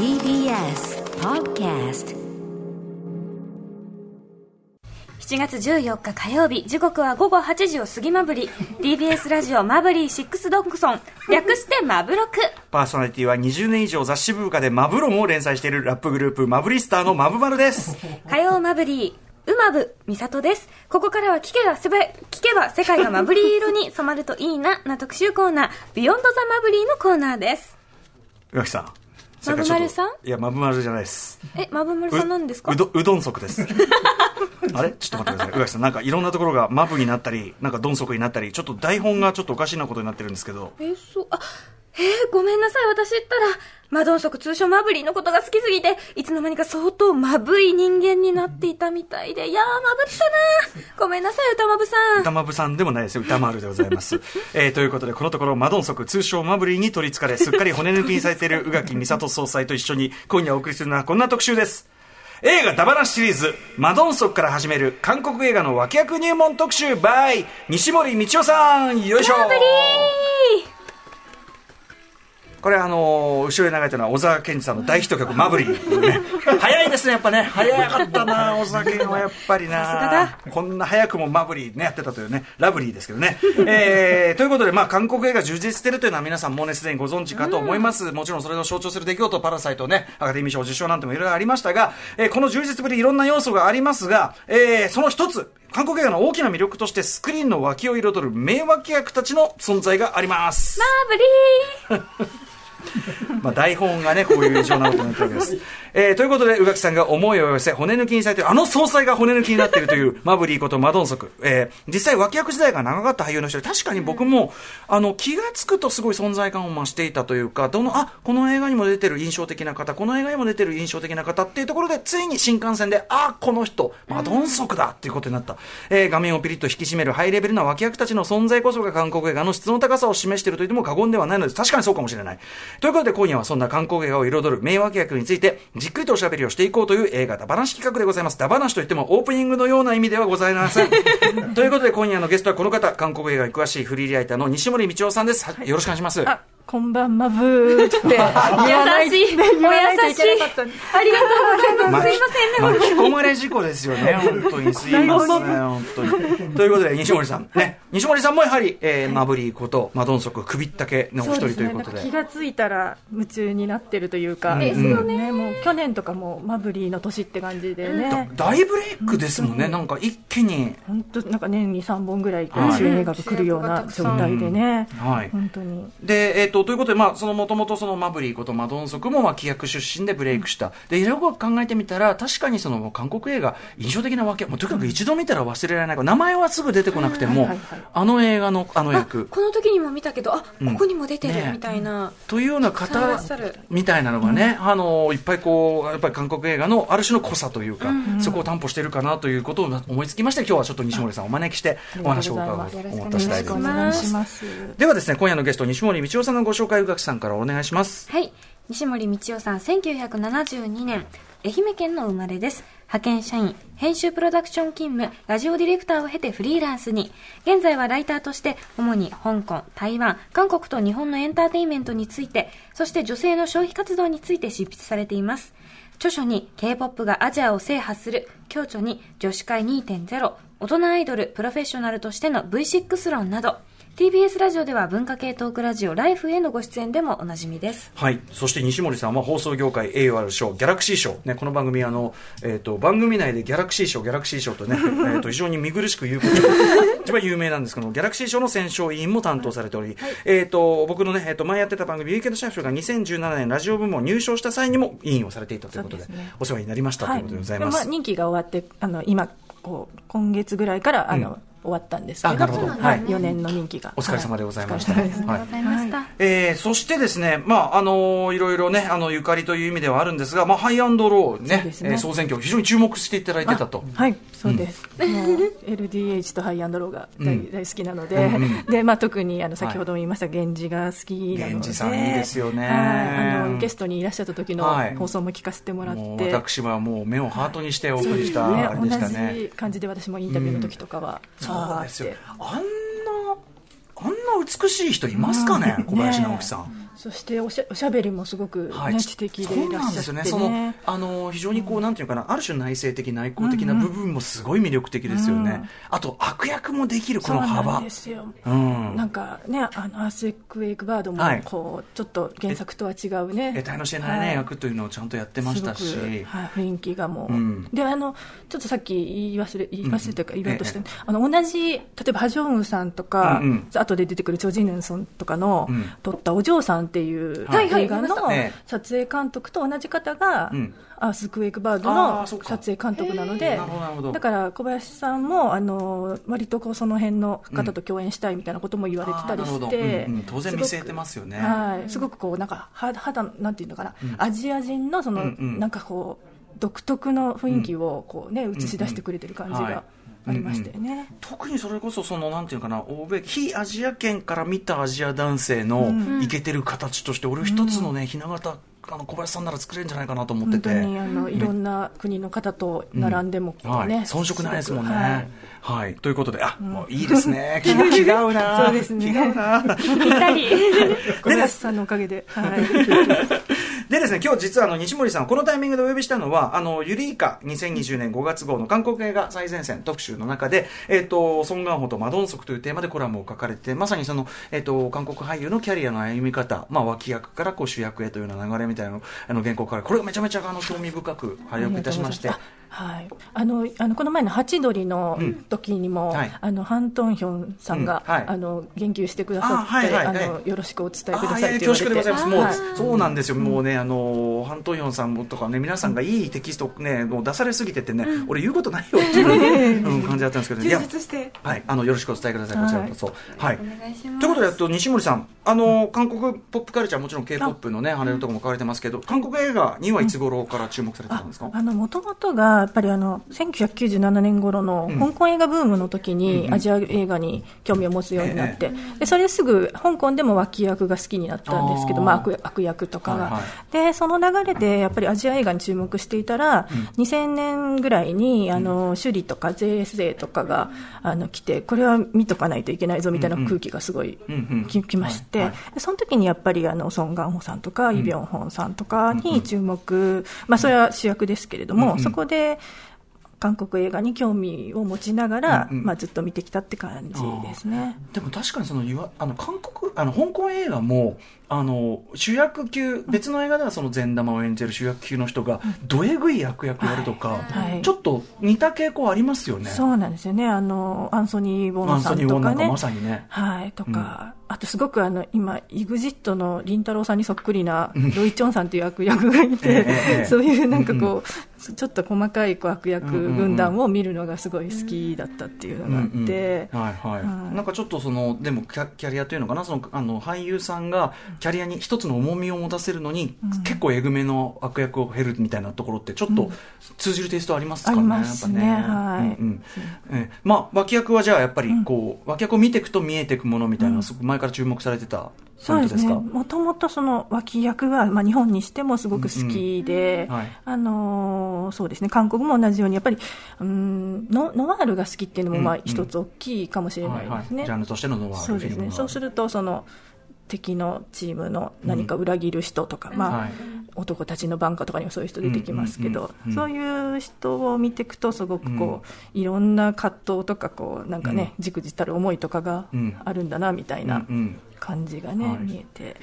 TBS Podcast 7月14日火曜日時刻は午後8時を過ぎまぶり TBS ラジオマブリーシックスドッグソン略してマブロクパーソナリティは20年以上雑誌文化でマブロンを連載しているラップグループマブリスターのマブマルです。火曜マブリーうまぶみさとですここからは聞けばせば聞けば世界がマブリー色に染まるといいなな特集コーナービヨンドザマブリーのコーナーです宇垣さん。マブマルさん？いや、マブマルじゃないです。えマブマルさんなんですか？うど、うどん足です。あれ？ちょっと待ってください。宇垣さん、なんかいろんなところがマブになったり、なんかどん足になったり、ちょっと台本がちょっとおかしいなことになってるんですけど。えそうあえー、ごめんなさい私ったらマドンソク通称マブリーのことが好きすぎていつの間にか相当マブい人間になっていたみたいでいやーマブったなごめんなさい歌マブさん歌マブさんでもないですよ。歌丸でございます。えー、ということで、このところ、マドンソク、通称マブリーに取り憑かれ、すっかり骨抜きにされている宇垣美里総裁と一緒に、今夜お送りするのはこんな特集です。映画ダバナシシリーズ、マドンソクから始める韓国映画の脇役入門特集 by 西森道夫さんよいしょこれあのー後ろに流れてるのは小沢健二さんの大ヒット曲「マブリー」ね 早いですねやっぱね。早かったな 小沢健はやっぱりな。こんな早くもマブリーねやってたというねラブリーですけどね、えー、ということでまあ韓国映画充実してるというのは皆さんもうねすでにご存知かと思います、もちろんそれを象徴する出来事パラサイトねアカデミー賞受賞なんてもいろいろありましたが、えーこの充実ぶりいろんな要素がありますが、えーその一つ韓国映画の大きな魅力としてスクリーンの脇を彩る名脇役たちの存在があります。マブリー まあ、台本がね、こういう異常なことになってるわけです。えー、ということで、宇垣さんが思いを寄せ、骨抜きにされている、あの総裁が骨抜きになっているという、マブリーことマドンソク。えー、実際脇役時代が長かった俳優の人で、確かに僕も、あの、気がつくとすごい存在感を増していたというか、どの、あ、この映画にも出てる印象的な方、この映画にも出てる印象的な方っていうところで、ついに新幹線で、あ、この人、マドンソクだっていうことになった。えー、画面をピリッと引き締めるハイレベルな脇役たちの存在こそが韓国映画の質の高さを示していると言っても過言ではないのです。確かにそうかもしれない。ということで、今夜はそんな韓国映画を彩る名脇役について、じっくりとおしゃべりをしていこうという映画、ダバナシ企画でございます。ダバナシといってもオープニングのような意味ではございません。ということで、今夜のゲストはこの方、韓国映画に詳しいフリーライターの西森道夫さんです。はいよろしくお願いします。あ、こんばんまぶーって 言わない優しいお優しいありがとうございます、すいませんね巻き込まれ事故ですよね、本当に。すいません、本当に。ということで、西森さん。ね。西森さんもやはり、えー、マブリーこと、マドンソク、首ったけのお一人ということで。気がついたら夢中になってるというか、ですよねもう去年とかもマブリーの年って感じでね、だ大ブレイクですもんね、なんか一気に。本当なんか年に3本ぐらい主演映画が来るような状態でね、はい。本当にで、えっ、と、ということで、まあ、その、もともとそのマブリーことマドンソクも、まあ、規約出身でブレイクした。で、いろいろ考えてみたら、確かにその、韓国映画、印象的なわけ、もうとにかく一度見たら忘れられない。名前はすぐ出てこなくても、あの映画の、あのあ役。この時にも見たけどあここにも出てるねみたいな、というような方みたいなのがね、あのいっぱいこうやっぱり韓国映画のある種の濃さというか、そこを担保しているかなということを思いつきまして今日はちょっと西森さんをお招きしてお話を伺おうと思った次第ですよろしくお願いします。ではですね今夜のゲスト西森道夫さんのご紹介宇垣さんからお願いします。はい。西森道夫さん1972年。愛媛県の生まれです。派遣社員編集プロダクション勤務ラジオディレクターを経てフリーランスに。現在はライターとして主に香港台湾韓国と日本のエンターテインメントについてそして女性の消費活動について執筆されています。著書に K-POP がアジアを制覇する共著に女子会2.0大人アイドルプロフェッショナルとしての V6 論など TBS ラジオでは文化系トークラジオライフへのご出演でもおなじみです。はい、そして西森さんは放送業界栄誉ある賞ギャラクシー賞、ね、この番組あの、えー、と番組内でギャラクシー賞ギャラクシー賞とね えーと非常に見苦しく言うことで 一番有名なんですけどギャラクシー賞の選奨委員も担当されており、えー、と僕のね、えー、と前やってた番組「ウィーケンドシャッフル」が2017年ラジオ部門入賞した際にも委員をされていたということでですね。お世話になりましたということでございます。あ、任期が終わってあの今こう今月ぐらいからあの、うん終わったんですけどあなるほど。ははい。い、4年の任期がお疲れ様でございました。えーそしてですね、まあ、あのいろいろね、あの、ゆかりという意味ではあるんですが、まあ、ハイアンドローね、ね。えー総選挙、非常に注目していただいてたと。はい、そうです。もう LDH とハイアンドローが大,、うん。大好きなので、うんうんでまあ特にあの先ほども言いました源氏が好きなので、源氏さんいいですよね。はい。あのゲストにいらっしゃった時のはい。放送も聞かせてもらって、もう私はもう目をハートにしてお送りした、ね。あれでしたね。同じ感じで私もインタビューの時とかは、そうですよ。あんな、あんな美しい人いますかね、うん小林ね直樹さん。そしておしゃおしゃべりもすごく、ねはい、知的でそういらっしゃってなんですよね。そのね。あの非常にこう、なんていうかな、ある種内省的内向的な部分もすごい魅力的ですよね。うん。あと悪役もできるこそうなんの幅。ですよ。うん。なんかね、あのアースエック・エイクバードもはい。こう、ちょっと原作とは違うね、得体の知れないね、はい。役というのをちゃんとやってましたし。はい、雰囲気がもう、うん。であのちょっとさっき言い忘れ言い忘れというかうん言おうとして、えあの同じ例えばハジョンウさんとか、うんうん。後で出てくるチョ・ジヌンソンとかの、うん。撮ったお嬢さんっていう映画の撮影監督と同じ方が、うん。アースクエイクバードあの撮影監督なのへでだから小林さんもあの割とこうその辺の方と共演したいみたいなことも言われてたりして、当然見据えてますよね。はい、すごくこうなんか肌肌なんていうのかな、アジア人のその、なんかこう独特の雰囲気をこうね、映し出してくれてる感じがありましたよね。特にそれこそそのなんていうのかな欧米非アジア圏から見たアジア男性のイケてる形として、俺一つのねひな形あの小林さんなら作れるんじゃないかなと思って本て当にあのいろんな国の方と並んでもこうね、はい、遜色ないですもんね。ごくはい、ということで、あ、もういいですね。気が気が合うな。そうですね。気が合うな。ぴったり。小林さんのおかげで、はい、でですね、今日実はあの西森さん、このタイミングでお呼びしたのは、あの、ユリイカ2020年5月号の韓国映画最前線特集の中で、えっ、と、ソン・ガンホとマドンソクというテーマでコラムを書かれて、まさにその、えっ、と、韓国俳優のキャリアの歩み方、まあ、脇役からこう主役へというような流れみたいなのあの原稿から、これがめちゃめちゃあの興味深く拝読いたしまして、はい、あのあのこの前のハチドリの時にも、うんはい。あのハン・トンヒョンさんが、うん。はい。あの言及してくだあさって、はいはいはいあのよろしくお伝えくださいと言われて。恐縮でございます。もう、はい。そうなんですよ。もうね、あの、ハントヨンさんもとかね、皆さんがいいテキストね、もう出されすぎててね、俺言うことないよっていう、うん感じだったんですけど、いや、して。はい、あの、よろしくお伝えください、こちらこそ。はい。お願いします。ということで、えっと、西森さん、あの、韓国ポップカルチャー、もちろん K-POP のね、ハレルとかも書かれてますけど、韓国映画にはいつ頃から注目されてたんですか？あの元々がやっぱりあの1997年頃のうん。香港映画ブームの時にアジア映画に興味を持つようになって、でそれですぐ香港でも脇役が好きになったんですけどまあ、悪悪役とかが、はいはい。でその流れでやっぱりアジア映画に注目していたら、2000年ぐらいにあの首里とか JSA とかがあの来てこれは見とかないといけないぞみたいな空気がすごいききまして、その時にやっぱりあのソン・ガンホさんとかイ・ビョンホンさんとかに注目、まあ、それは主役ですけれども、そこで韓国映画に興味を持ちながら、うんうん。まあ、ずっと見てきたって感じですね。でも確かにそのいわあの韓国あの香港映画もあの主役級別の映画ではその善玉を演じる主役級の人がどえぐい役役やるとか、はい。ちょっと似た傾向ありますよね。そうなんですよね。あのアンソニー・ボアンンさソニー・ウォンなんかんとかねまさにね。はい、とか、あとすごくあの今、EXIT のりんたろーさんにそっくりなロイ・チョンさんという悪役がいて、ええええ そういうなんかこう、ちょっと細かいこう悪役軍団を見るのがすごい好きだったっていうのがあって、うんうんはいはい、はい。なんかちょっとそのでもキャキャリアというのかな？そのあの俳優さんがキャリアに一つの重みを持たせるのに、結構えぐめの悪役を経るみたいなところってちょっと通じるテイストありますかね、ありますね。やっぱはい。まあ脇役はじゃあやっぱりこう、脇役を見ていくと見えていくものみたいな、すごく前から注目されてたポそうですね、もともとその脇役は、まあ、日本にしてもすごく好きで、うんうん。はい。あのーそうですね、韓国も同じように、やっぱり、うんノノワールが好きっていうのも、まあ、うんうん。一つ大きいかもしれないはいはい、ですね。ジャンルとしてのノワールそうですね。そうすると、その、敵のチームの何か裏切る人とか、まあ、はい。男たちのバンカとかにもそういう人出てきますけど、うんうんうん。うんそういう人を見ていくと、すごくこう、いろんな葛藤とか、こう、なんかね、じくじたる思いとかがうん。あるんだな、みたいなうんうん。感じがね、はい。見えて。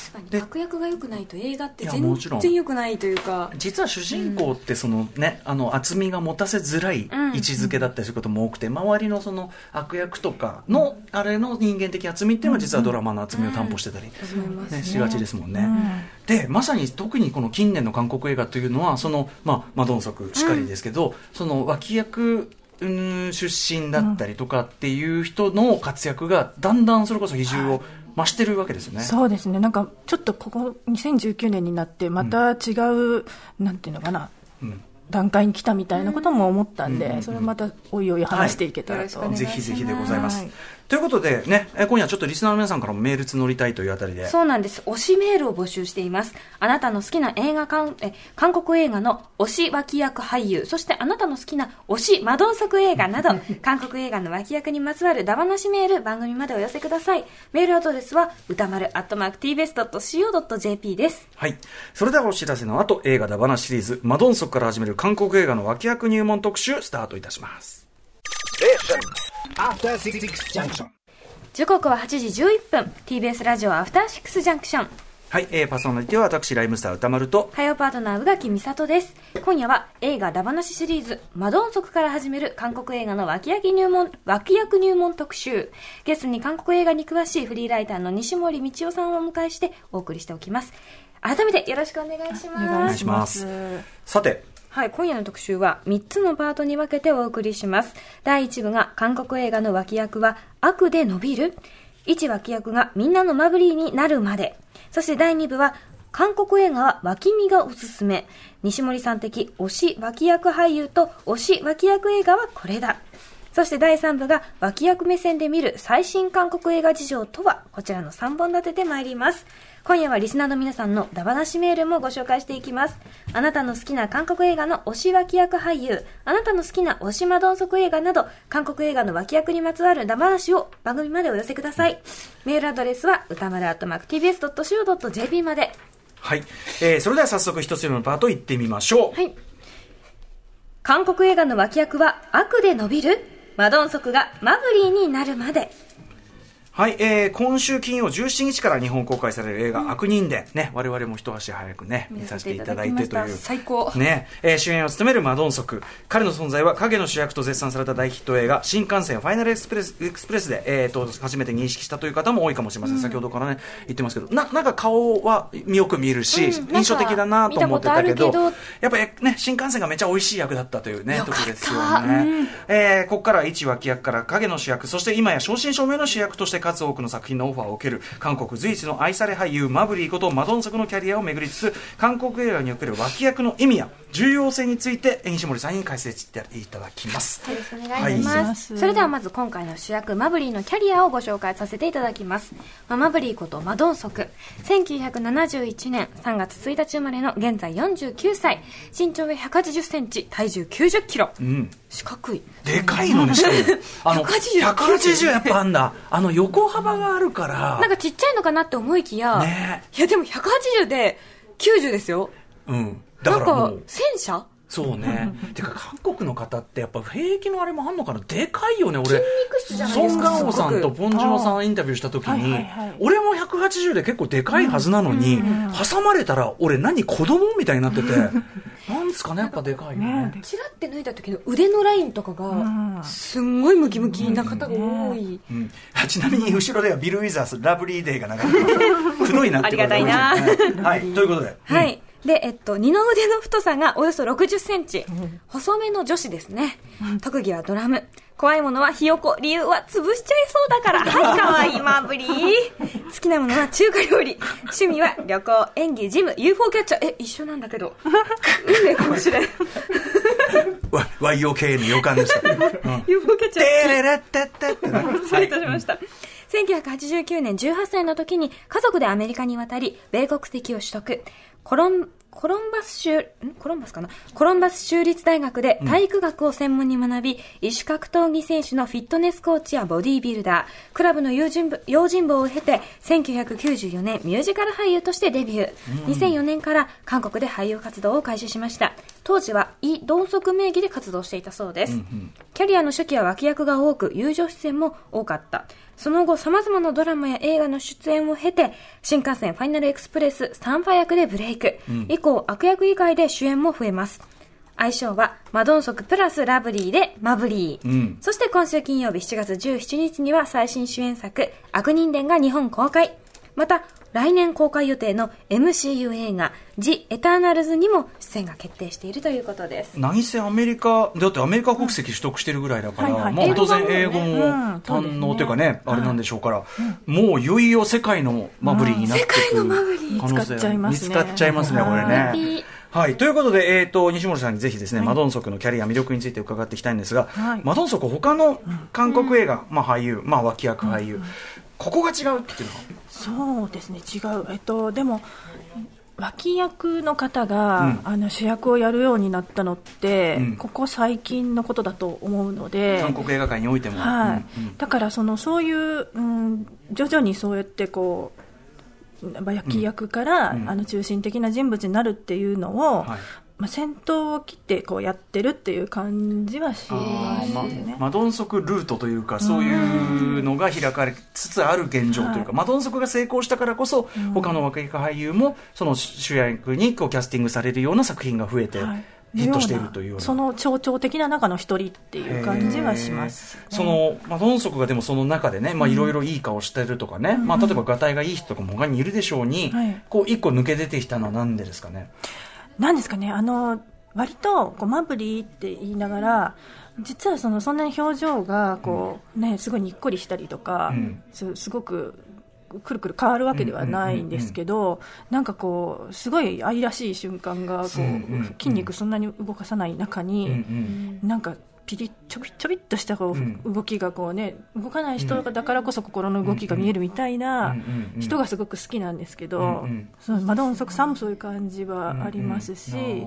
確かに。で悪役が良くないと映画って全然良くないというか。実は主人公ってそのね、あの厚みが持たせづらい位置づけだったりすることも多くて、周りのその悪役とかのあれの人間的厚みっていうのは実はドラマの厚みを担保してたり、思いますね、しがちですもんね。うん。でまさに特にこの近年の韓国映画というのはその、まあ、マドンソクしかりですけど、その脇役うん出身だったりとかっていう人の活躍がだんだんそれこそ比重を増してるわけですよね。そうですね、なんかちょっとここ、2019年になって、また違う、なんていうのかな、うん段階に来たみたいなことも思ったんで、うんそれをまたおいおい話していけたらと、はいぜひぜひでございますはい。ということでね、え今夜ちょっとリスナーの皆さんからもメール募りたいというあたりで。そうなんです。推しメールを募集しています。あなたの好きな映画韓、え、韓国映画の推し脇役俳優、そしてあなたの好きな推しマドンソク映画など、韓国映画の脇役にまつわるダバなしメール、番組までお寄せください。メールアドレスは、歌丸アットマーク tbest.co.jp です。はい。それではお知らせの後、映画だ話シリーズ、マドンソクから始める韓国映画の脇役入門特集、スタートいたします。After Six Junction. 時刻は8時11分、TBS ラジオアフターシックスジャンクション。はい、えー、パーソナリティは私、ライムスター歌丸と、火曜パートナー、宇垣美里です。今夜は映画ダバなしシリーズ、マドンソクから始める韓国映画の脇役入門、脇役入門特集。ゲストに韓国映画に詳しいフリーライターの西森道夫さんをお迎えしてお送りしておきます。改めてよろしくお願いします。お願いします。さて、はい、今夜の特集は3つのパートに分けてお送りします。第1部が韓国映画の脇役は悪で伸びる一脇役がみんなのマブリーになるまで。そして第2部は韓国映画は脇見がおすすめ。西森さん的推し脇役俳優と推し脇役映画はこれだ。そして第3部が脇役目線で見る最新韓国映画事情とは、こちらの3本立ててまいります。今夜はリスナーの皆さんのダバなしメールもご紹介していきます。あなたの好きな韓国映画の推し脇役俳優、あなたの好きな推しマドンソク映画など、韓国映画の脇役にまつわるダバなしを番組までお寄せください。メールアドレスは歌丸アットマーク tbs.co.jp まで。はい、えー、それでは早速一つ目のパート行ってみましょう。はい。韓国映画の脇役は悪で伸びる？マドンソクがマブリーになるまで。はい、えー、今週金曜17日から日本公開される映画、悪人伝、ね、我々も一足早くね、見させていただいてという。最高。ね、えー、主演を務めるマドンソク。彼の存在は影の主役と絶賛された大ヒット映画、新幹線ファイナルエクスプレスエクスプレスで、えー、と、初めて認識したという方も多いかもしれません。先ほどからね、言ってますけど、な、なんか顔はよく見るし、うん印象的だなと思ってたけど、見たことあるやっぱりね、新幹線がめっちゃ美味しい役だったというね、よかった時ですよね。えー、ここからは一脇役から影の主役、そして今や正真正銘の主役として数多くの作品のオファーを受ける韓国随一の愛され俳優マブリーことマドンソクのキャリアを巡りつつ韓国映画における脇役の意味や重要性について西森さんに解説していただきます。よろしくお願いします、はい。それではまず今回の主役マブリーのキャリアをご紹介させていただきます、まあマブリーことマドンソク1971年3月1日生まれの現在49歳。身長が180センチ体重90キロ、うん。四角いでかいのにしても。あの、180 180やっぱあんだ。あの、横幅があるから。なんかちっちゃいのかなって思いきや、ねいやでも180で90ですようん。だなんかからもう、戦車？そうね。てか、韓国の方ってやっぱ兵役のあれもあんのかな？でかいよね、俺。質じゃないソン・ですかガンホさんとポン・ジュノさんインタビューした時に、はいはいはい俺も180で結構でかいはずなのに、挟まれたら俺何子供みたいになってて、なんですかね、やっぱでかいよね。チラって抜いた時の腕のラインとかがすんごいムキムキな方が多い、うん。あちなみに後ろではビル・ウィザース、ラブリーデーが流れてます。黒いなってことでありがたいな。はい、ということで。はい。で、えっと、二の腕の太さがおよそ60センチ。細めの女子ですね。特技はドラム。怖いものはひよこ。理由は潰しちゃいそうだから。はい、かわいいマーブリー。好きなものは中華料理。趣味は旅行、演技、ジム、UFO キャッチャー。え、一緒なんだけど。運命かもしれん。わ YOK の予感でした。うん UFO キャッチャー。テレレッテッテってね失礼いたしました。1989年18歳の時に家族でアメリカに渡り、米国籍を取得。コロン、コロンバス州、ん？コロンバスかな？コロンバス州立大学で体育学を専門に学び、異種格闘技選手のフィットネスコーチやボディービルダー、クラブの用心部用心棒を経て、1994年ミュージカル俳優としてデビュー。2004年から韓国で俳優活動を開始しました。当時はイ・ドンソク名義で活動していたそうです。キャリアの初期は脇役が多く、友情出演も多かった。その後、様々なドラマや映画の出演を経て、新幹線ファイナルエクスプレススタンファ役でブレイク。以降、悪役以外で主演も増えます。相性は、マドンソクプラスラブリーでマブリー。んそして今週金曜日7月17日には最新主演作、悪人伝が日本公開。また、来年公開予定の MCU 映画、ジ・エターナルズにも出演が決定しているということです。何せアメリカ、だってアメリカ国籍取得してるぐらいだから、はいはい。まあ当然英語も堪能というかね、あれなんでしょうから、もういよいよ世界のマブリーになってくる世界のマブリ見つかっちゃいますね。見つかっちゃいますね、これはい。ね。はい。ということで、えっ、と、西森さんにぜひですね、マドンソクのキャリア、魅力について伺っていきたいんですが、はい。マドンソク他の韓国映画、まあ俳優、まあ脇役俳優、ここが違うっていうのは、そうですね違う。えっとでも脇役の方が、あの主役をやるようになったのって、うん。ここ最近のことだと思うので、韓国映画界においても。はい。うんうん。だからそのそういう、うん、徐々にそうやってこう脇役から、うん。あの中心的な人物になるっていうのを、はいまあ、先頭を切ってこうやってるっていう感じはしますまね。マドンソクルートというか、そういうのが開かれつつある現状というか、はい。マドンソクが成功したからこそ、他の若い俳優も、その主役にこうキャスティングされるような作品が増えて、はい。ヒットしているという。その象徴的な中の一人っていう感じはします、ね、その、まあ、ドンソクがでもその中でね、まあ、いろいろいい顔してるとかね、まあ、例えば、がたいがいい人とかも他にいるでしょうに、はい。こう、一個抜け出てきたのはなんでですかね？なんですかね、あの割とこうマブリーって言いながら、実はそのそんなに表情がこう、ね、すごいにっこりしたりとか、うん。すすごくくるくる変わるわけではないんですけど、なんかこう、すごい愛らしい瞬間がこう、筋肉そんなに動かさない中に、なんかピリッちょびちょびっとしたこう、うん。動きがこう、ね、動かない人だからこそ心の動きが見えるみたいな人がすごく好きなんですけど、マドンソクさんもそういう感じはありますし。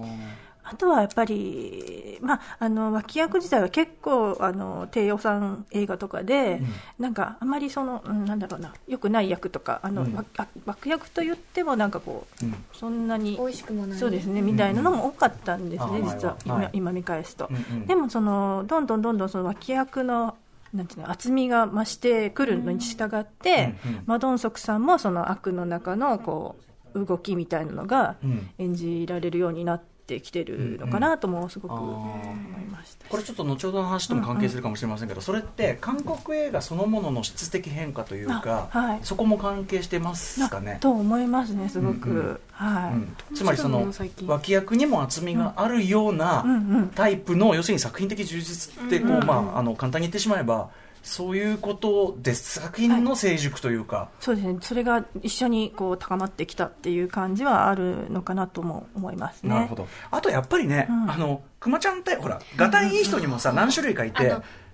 あとはやっぱり、まあ、あの脇役自体は結構あの低予算映画とかで、なんかあまりその、うんなんだろうなよくない役とかあの、うん。脇役と言ってもなんかこう、うん。そんなに美味しくもない。そうですねみたいなのも多かったんですね、うん。実は今,、はい今見返すと、うんうん。でもそのどんどんどんどんその脇役のなんていうの厚みが増してくるのに従って、うんうん。マドンソクさんもその悪の中のこう動きみたいなのがうん。演じられるようになってきてるのかなともすごく思いました。これちょっと後ほどの話とも関係するかもしれませんけど、それって韓国映画そのものの質的変化というか、あはい。そこも関係してますかね？と思いますねすごく、うんうん。はい、うん。つまりその脇役にも厚みがあるようなうんうん。タイプの要するに作品的充実ってこう、うんうん。まあ、あの簡単に言ってしまえばそういうことです作品の成熟というか、そうですね。それが一緒にこう高まってきたっていう感じはあるのかなとも思いますね。なるほど。あとやっぱりね、うん。あの熊ちゃんってほらがたいいい人にもさ、何種類かいて、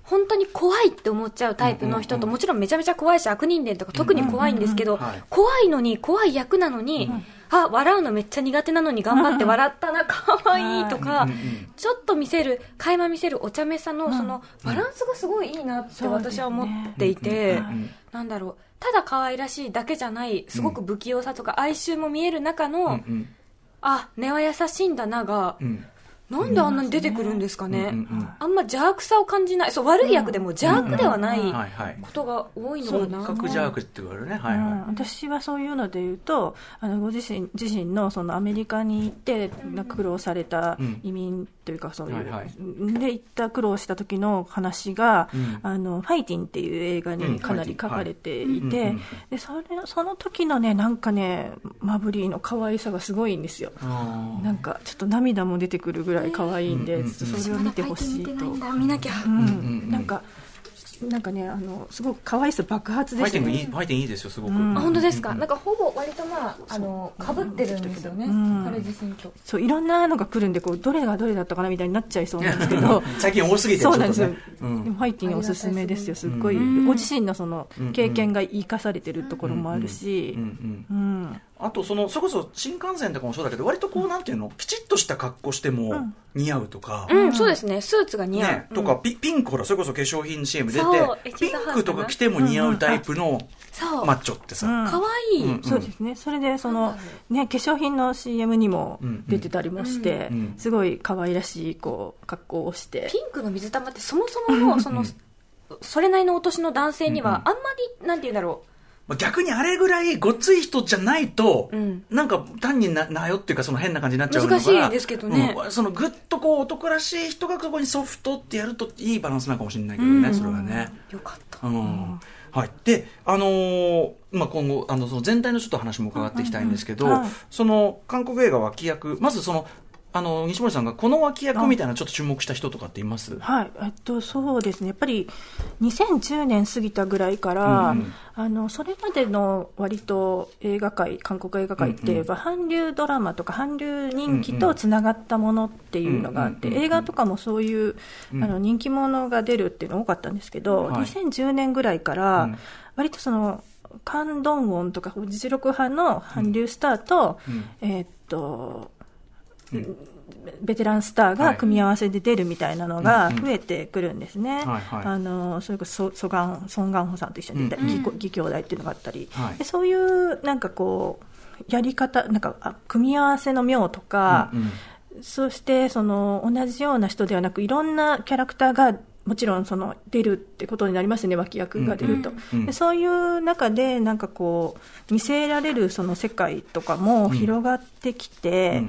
本当に怖いって思っちゃうタイプの人と、もちろんめちゃめちゃ怖いし悪人伝とか特に怖いんですけど、怖いのに怖い役なのに、あ笑うのめっちゃ苦手なのに頑張って笑ったな 可愛いとか、ちょっと見せる垣間見せるお茶目さのそのバランスがすごいいいなって私は思っていて、なんだろうただ可愛らしいだけじゃないすごく不器用さとか哀愁も見える中の、あ根は優しいんだなが、うんなんであんなに出てくるんですかね、うんうんうん。あんま邪悪さを感じない。そう悪い役でも邪悪ではないはいはいことが多いのそうかな、角邪悪って言われるね。はいはい、うん。私はそういうので言うとあのご自身自身のそのアメリカに行ってなんか苦労されたうん。移民というかそういう、はいはい。で行った苦労した時の話が、うん。あのファイティンっていう映画にかなり書かれてい。て、うんはいでそれその時のねなんかねマブリーの可愛さがすごいんですよ。なんかちょっと涙も出てくるぐらい可愛いんで、うんうんちょっとそれを見てほしいと。見てなきゃ、うん。なんかなんかねあのすごく可愛さ爆発ファイティングいいファイティングいいですよすごく、うん。あ本当ですか、なんかほぼ割とまああのかぶってるんですよね、うん。彼自身と。そういろんなのが来るんでこうどれがどれだったかなみたいになっちゃいそうなんですけど。最近多すぎてそうなんですよ、うん。でもファイティングおすすめですよすっごい、うんご自身のそのうん。経験が生かされてるところもあるし。うんあとそのそれこそ新幹線とかもそうだけど割とこうなんていうのきちっとした格好してもん。似合うとか、うん、そうですね。スーツが似合う、ね、とかピピンクほらそれこそ化粧品 CM 出てピンクとか着ても似合うタイプのマッチョってさ、うん。可愛い、うんそうですね。それでその、ね、化粧品の CM にも出てたりもして、すごい可愛らしいこう格好をして。ピンクの水玉ってそもそものその、それなりのお年の男性にはあんまり、なんて言うんだろまあ逆にあれぐらいごっつい人じゃないと、うん。なんか単にななよっていうかその変な感じになっちゃうのが難しいですけどね。うん。そのぐっとこう男らしい人がそこにソフトってやるといいバランスなのかもしれないけどね、うん。それはね。うよかった。うん。はい、で、あのーまあ、今後あのその全体のちょっと話も伺っていきたいんですけど、はい。その韓国映画脇役まずそのあの西森さんがこの脇役みたいなちょっと注目した人とかっています？はい、えっと、そうですね、やっぱり2010年過ぎたぐらいから、うん。うんあのそれまでの割と映画界、韓国映画界って、うんうん。流ドラマとか、韓流人気とつながったものっていうのがあって、映画とかもそういう、うん。あの人気者が出るっていうの多かったんですけど、はい。2010年ぐらいから、うん。割とその、カン・ドンウォンとか実力派の韓流スターと、うん。えーっと、うんベテランスターが組み合わせで出るみたいなのが増えてくるんですね。あのそれこそソガンソン・ガンホさんと一緒に出たうん。義義兄弟っていうのがあったり、はい。でそういうなんかこうやり方なんかあ組み合わせの妙とか、うんうん。そしてその同じような人ではなくいろんなキャラクターがもちろんその出るってことになりますね脇役が出ると、うんうんでそういう中でなんかこう見せられるその世界とかも広がってきて、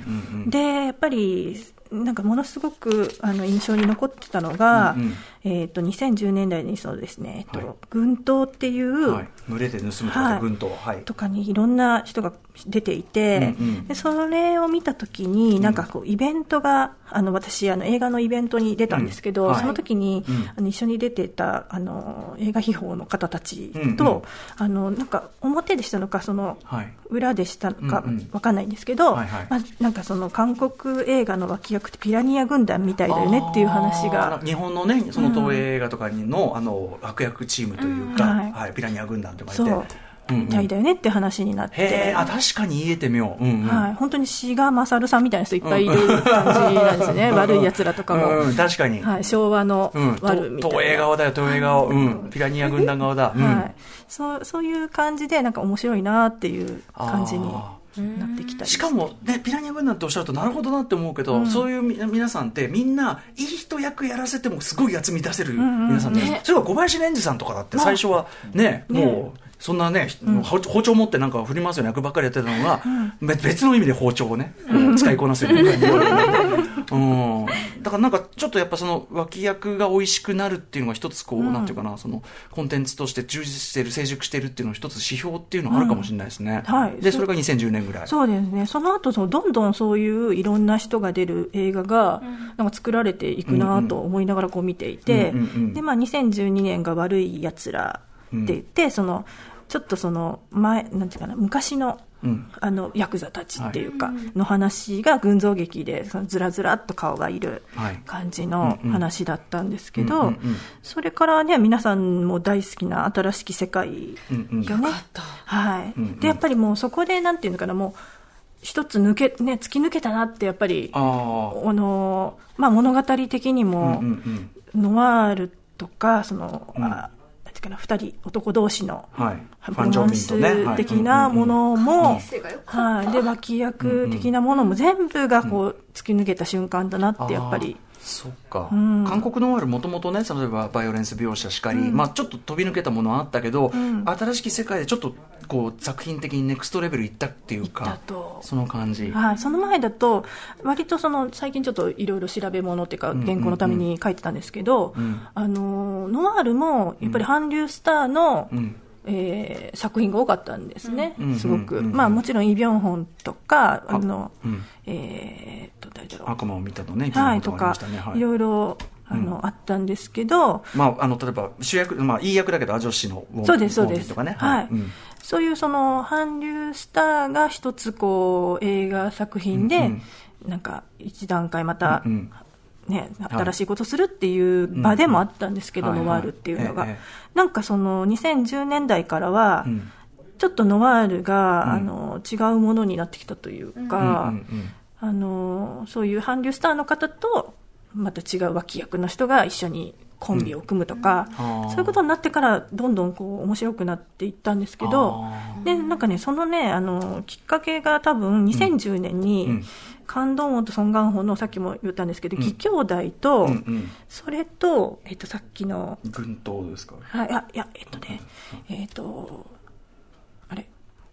でやっぱりなんかものすごくあの印象に残ってたのが、うんうんえー、と2010年代にそうですね、えっとはい。軍刀っていう、はい、群れで盗むとかはい。軍刀、はい。とかにいろんな人が出ていて、うんうんでそれを見たときに、なんかこうイベントが、あの私あの、映画のイベントに出たんですけど、うん。はい。その時に、うん。あの一緒に出てたあの映画秘宝の方たちうんうん。と、あのなんか表でしたのか、そのはい。裏でしたのかうんうん。わかんないんですけど、はいはい。まあ、なんかその韓国映画の脇役ってピラニア軍団みたいだよねっていう話あがー。日本のねその東映映画とかにの,、あの悪役チームというか、うんははいいピラニア軍団とかいて。みたいだよねって話になって。あ確かに言えてみよう、うんうん。はい、本当に志賀勝さんみたいな人いっぱいいる感じなんですね、悪い奴らとかも、うんうん。確かに、はい、昭和のうん、悪みたいな、東映側だよ東映側、うん、ピラニア軍団側だ、うん。はい、そうそういう感じで、なんか面白いなっていう感じにあなってきたりしかも、ね、ピラニア軍団っておっしゃるとなるほどなって思うけど、そういうみ皆さんってみんないい人役やらせてもすごいやつ満たせる皆さんで、ね。それは小林蓮司さんとかだって最初はね、もうそんなね、包包丁持ってなんか振り回すような役ばっかりやってたのが、べ別の意味で包丁をね、こう使いこなすような感じにうん、だからなんかちょっとやっぱその脇役が美味しくなるっていうのが一つこう、なんていうかなそのコンテンツとして充実してる成熟してるっていうのが一つ指標っていうのがあるかもしれないですね、はい。でそれが2010年ぐらい。そうですね、その後そのどんどんそういういろんな人が出る映画が、なんか作られていくなと思いながらこう見ていて、うんうんうんでまあ、2012年が悪いやつらって言って、そのちょっとその前、なんていうかな、昔のうん。あのヤクザたちっていうか、の話が群像劇で、そのずらずらっと顔がいるはい。感じの話だったんですけうんどそれからね、皆さんも大好きな新しき世界うんうん。がね、はい。うんうん。でやっぱりもうそこでなんていうのかな、もう一つ抜け、ね、突き抜けたなって、やっぱり、ああのまあ、物語的にも、うん。ノワールとか、その、うん。あなんていうかな、二人、男同士の、うん、はい。フロマンス的なものも、はい、で、脇役的なものも全部がこう、突き抜けた瞬間だなって、やっぱり。そっか、ん。韓国ノワールもともとね例えばバイオレンス描写しかり、まあ、ちょっと飛び抜けたものはあったけど、ん。新しき世界でちょっとこう作品的にネクストレベルいったっていうかと。その感じ、はい、その前だと、割とその最近ちょっといろいろ調べ物っていうか、ん原稿のために書いてたんですけど、うん。あのノワールもやっぱり韓流スターの、うんえー作品が多かったんですね、うん。すごく、うん。うん。まあ、もちろんイ・ビョンホンとか、あのうん。えー、と誰だろう、悪魔を見たのね。はい、とかはい。いろいろあの、あったんですけど、まあ、あの例えば主役、まあ、いい役だけどアジョシのウォンそうです、そうです。ウォンビンとかね。はい。うん。そういうその、韓流スターが一つこう、映画作品で、うん。なんか、一段階また、うんうんね、新しいことするっていう場でもあったんですけど、うんうんノワールっていうのが。はいはいえ。なんかその、2010年代からは、うん。ちょっとノワールが、うん。あの、違うものになってきたというか、うんうんあの、そういう韓流スターの方と、また違う脇役の人が一緒にコンビを組むとか、うん。そういうことになってから、どんどんこう、面白くなっていったんですけどあ、で、なんかね、そのね、あの、きっかけが多分2010年うん。に、カンドンウォンとソン・ガンホの、さっきも言ったんですけど、うん。義兄弟と、うんうん。それと、えっと、さっきの、軍刀ですか？はい、あ、いや、えっとね、えっと、あれ、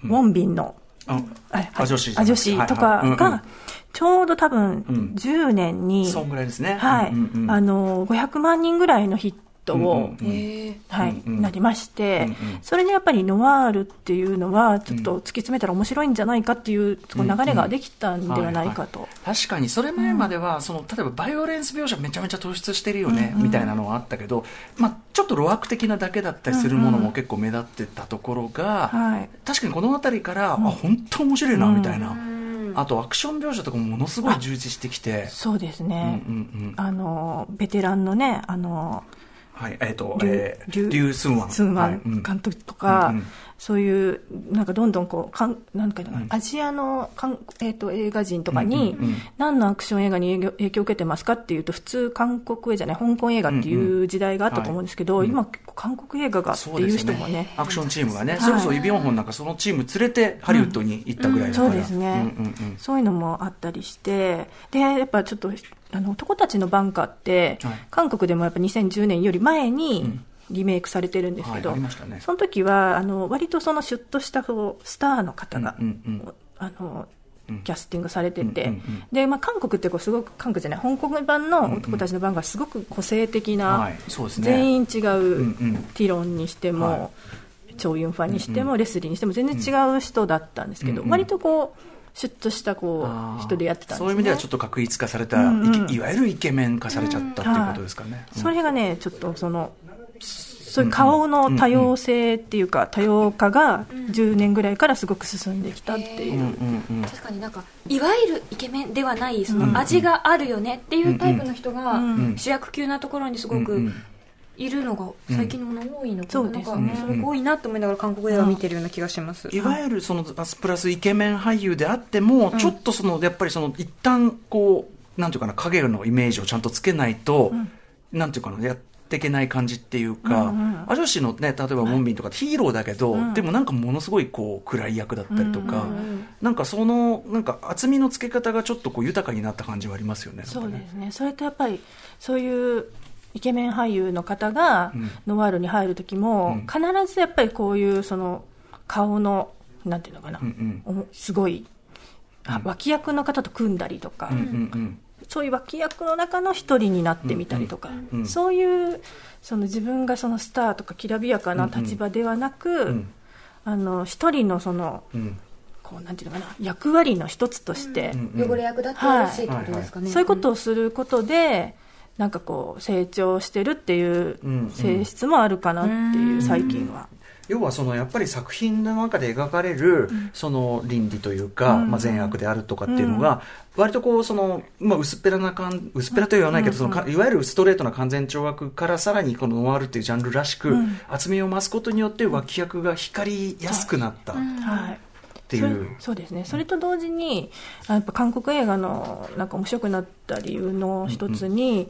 ウォンビンの、ああはい。アジョシアジョシとかが、ちょうど多うん。分、10年に、そんぐらいですね。はい、あの、500万人ぐらいのヒットを、はいなりまして、それでやっぱりノワールっていうのは、ちょっと突き詰めたら面白いんじゃないかっていう、流れができたんではないかと。確かにそれ前までは、その例えばバイオレンス描写めちゃめちゃ突出してるよね、みたいなのはあったけど、まあ、ちょっと路悪的なだけだったりするものも結構目立ってたところが、はい。確かにこの辺りから、あ本当面白いなみたいな、ん。あとアクション描写とかもものすごい充実してきて。そうですうんうんね。うん。あの、ベテランのね、あの、はい、えっ、と、リュえー、リュウ・スンワン。スンワはい。うん。ン監督とか、うんうん。そういう、なんかどんどんこう、かんなんか、ん。アジアのかん、えー、と映画人とかに、うんうんうん。何のアクション映画に影響影響を受けてますかっていうと、普通、韓国映じゃない、香港映画っていう時代があったと思うんですけど、うんうん。今、結構韓国映画がっていう人もね、アクションチームがね、い。それこそイ・ビョンホンなんかそのチーム連れてハリウッドに行ったぐらいだから、そうですね、うんうんうん。そういうのもあったりして、で、やっぱちょっと、あの男たちのバンカーって、はい。韓国でもやっぱ2010年より前にリメイクされてるんですけど、はいありましたね。その時はあの割とそのシュッとしたスターの方が、うんうんうん。あのうん。キャスティングされてて、うんうんうん。でまあ、韓国ってこうすごく韓国じゃない香港版の男たちのバンカーすごく個性的な、はい、そうですね。全員違う、うんうん。ティロンにしても、はチョウ・ユンファンにしても、うんうレスリーにしても全然違う人だったんですけど、うんうん。割とこうシュッとしたこう人でやってたんです、ね、そういう意味ではちょっと確一化された、うんうん。いいわゆるイケメン化されちゃったっていうことですかね。それがねちょっとそのそういう顔の多様性っていうか、多様化が10年ぐらいからすごく進んできたっていう、うんうんうん確かになんかいわゆるイケメンではないその味があるよねっていうタイプの人がうん。うん。主役級なところにすごくうんうんいるのが最近のもの多いのかそうな,、ですねなんかそれ多いなと思いながら韓国映画を見てるような気がします、いわゆるそのアスプラスイケメン俳優であっても、ちょっとそのやっぱりその一旦こうなんていうかな影のイメージをちゃんとつけないと、なんていうかなやっていけない感じっていうか、うん。うん。アジョシのね例えばモンビンとかヒーローだけど、うん。でもなんかものすごいこう暗い役だったりとか、うんうんなん。かそのなんか厚みのつけ方がちょっとこう豊かになった感じはありますよね。そうですねそれとやっぱりそういうイケメン俳優の方がうん。ノワールに入る時も、必ずやっぱりこういうその顔のなんていうのかな、うんおもすごい、あ脇役の方と組んだりとか、うんうんうん。そういう脇役の中の一人になってみたりとか、うんうんそういうその自分がそのスターとかきらびやかな立場ではなく、んあの一人のそのうん。こうなんていうのかな役割の一つとして、うんうん汚れ役だってほしいってことですかね、そういうことをすることで、なんかこう成長してるっていううん性質もあるかなっていう、最近は。要はそのやっぱり作品の中で描かれるその倫理というか、うん。まあ、善悪であるとかっていうのが割とこうその、まあ、薄っぺらな感薄っぺらとは言わないけど、そのかいわゆるストレートな完全懲悪からさらにこのノワールっていうジャンルらしく、うん。厚みを増すことによって脇役が光りやすくなった。っはいていう。そそうですね、それと同時に、あやっぱ韓国映画のなんか面白くなった理由の一つに、や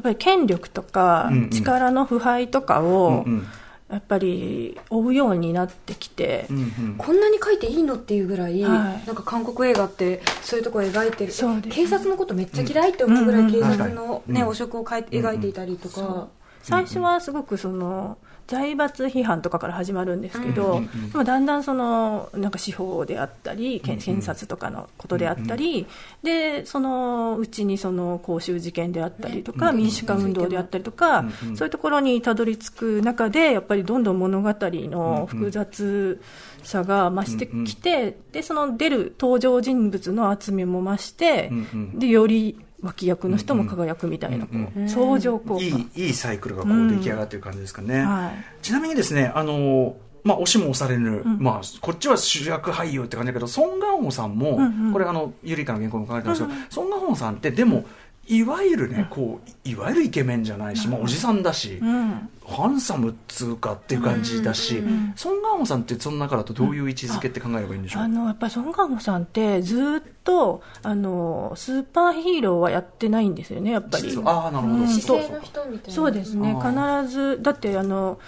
っぱり権力とかうんうん。力の腐敗とかうんをう、ん。やっぱり追うようになってきて、うんうん。こんなに書いていいのっていうぐらい、はい。なんか韓国映画ってそういうところ描いてる。そうですね。警察のことめっちゃ嫌いって思うぐらいうん警察うんの、うんね汚職を描いて描いていたりとか、最初はすごくその財閥批判とかから始まるんですけど、でもだんだんそのなんか司法であったり、検検察とかのことであったり、でそのうちにその公衆事件であったりとか、うん民主化運動であったりとか、そういうところにたどり着く中で、やっぱりどんどん物語の複雑さが増してきて、でその出る登場人物の厚みも増して、でより脇役の人も輝くみたいな、こうん。う相乗効果。いいいいサイクルがこう出来上がっている感じですかね。はい。ちなみにですね、あのまあ、押しも押されぬ、まあ、こっちは主役俳優って感じだけど、ソン・ガンホさんも、うんうん。これあの、ゆりかの原稿にも書かれてますけど、ソン・ガンホさんって、でも、いわゆるね、こう、いわゆるイケメンじゃないし、まあ、おじさんだし、うん。ハンサムっつうかっていう感じだし、ソン・ガンホさんってその中だとどういう位置づけって考えればいいんでしょう、あのやっぱりソン・ガンホさんってずっとあのスーパーヒーローはやってないんですよねやっぱり。ああ、なるほど。うん。姿勢の人みたいな。そうですね。必ずだってあの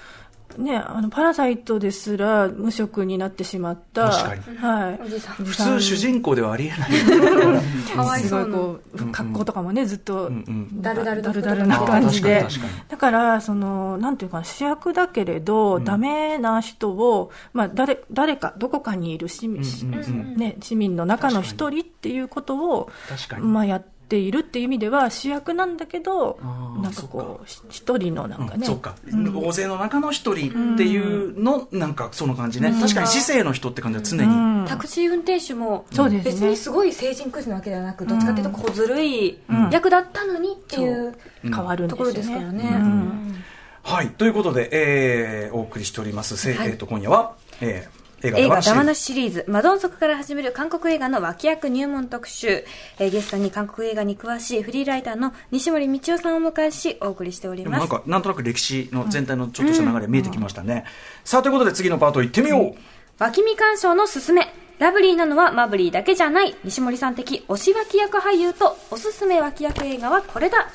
ね、あのパラサイトですら無職になってしまった。確かに。はい、普通主人公ではありえない。かわいすそうな。ごいこう格好とかもねずっとだるだるだるだるな感じで。だからそのなんていうかな主役だけれど、ダメな人を、まあ、誰誰かどこかにいる市民,、うんうんうんね、市民の中の一人っていうことを確かに。まあ、やっているっていう意味では主役なんだけどなんかこうひ一人のなんかね、そっか、大勢の中の一人っていうの、なんかその感じね、確かに市政の人って感じは常に、うん。タクシー運転手もそうですね。別にすごい成人クイズなわけではなくどっちかというと小ずるい役だったのにっていう変わるんですところよねですからね。うん。はい。ということで、えーお送りしております、せはい。えー、と今夜は、えー映画映画「シリーズダマなし」シリーズ「マドンソク」から始める韓国映画の脇役入門特集、えーゲストに韓国映画に詳しいフリーライターの西森道夫さんをお迎えしお送りしております。なんか、なんとなく歴史の全体のちょっとした流れが見えてきましたね。さあ、ということで次のパート行ってみよう。脇見鑑賞のすすめ。ラブリーなのはマブリーだけじゃない。西森さん的推し脇役俳優とおすすめ脇役映画はこれだ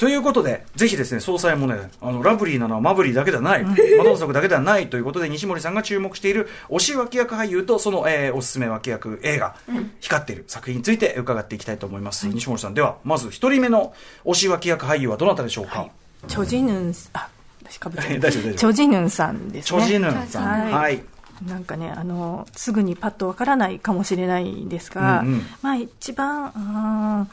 ということで、ぜひですね、総裁もね、あの、ラブリーなのはマブリーだけではない、マドンソクだけではないということで、西森さんが注目している推し脇役俳優と、その、えーおすすめ脇役映画、光っている作品について伺っていきたいと思います。西森さん、では、まず一人目の推し脇役俳優はどなたでしょうか、チョジヌンあ私かぶっちゃった。チョジヌンさんですね。チョジヌンさん。はい。はい。なんかねあのすぐにパッとわからないかもしれないんですが、うんうん。まあ一番うーん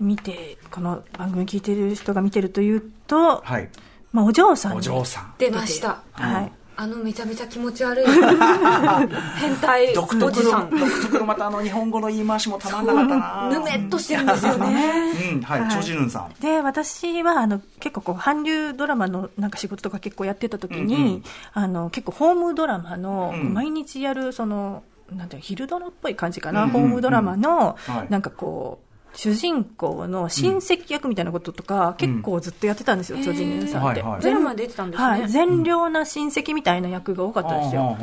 見てこの番組聞いてる人が見てるというと、はい。まあ、お嬢さんにお嬢さん。出ました。はい、あのめちゃめちゃ気持ち悪い。変態独特のおじさん。独特のまたあの日本語の言い回しもたまんなかったな。ぬめっとしてるんですよね。うん、はい、はい。チョジヌンさん。で私はあの結構こう韓流ドラマのなんか仕事とか結構やってた時に、うんうん。あの結構ホームドラマの、うん。毎日やるそのなんていうの昼ドラっぽい感じかな、うんうん。ホームドラマの、はい。なんかこう主人公の親戚役みたいなこととか、結構ずっとやってたんですよ、チョジヌンさんって、はいはい。ドラマ出てたんですね、はい、善良な親戚みたいな役が多かったんですよ、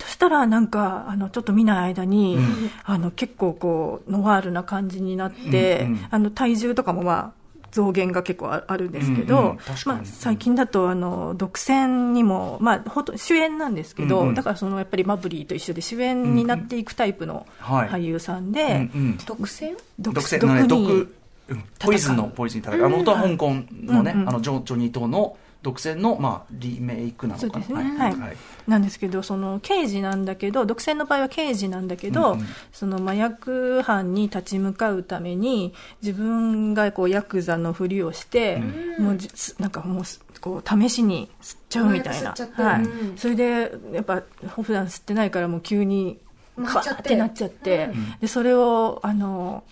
そしたらなんかあのちょっと見ない間に、うん。あの結構こうノワールな感じになって、うんうん。あの体重とかもまあ増減が結構ああるんですけど、うんうんまあ、最近だとあの独占にも、まあ、ほんと主演なんですけど、うんうん。だからそのやっぱりマブリーと一緒で主演になっていくタイプのはい。俳優さんあで、うんうん。独占？独毒性のね、毒、にうん。ポイズンのポイズンに戦う。あの、元は香港のね、うんうんあの、ジョジョニー島の独占の、まあ、リメイクなのかな。ね。はい。はい。なんですけどその刑事なんだけど独占の場合は刑事なんだけど、うん。うんその麻薬犯に立ち向かうために自分がこうヤクザのふりをして、もうじなんかもうすこう試しに吸っちゃうみたいな、はい。うん。それでやっぱ普段吸ってないからもう急にカーってなっちゃって、でそれをあの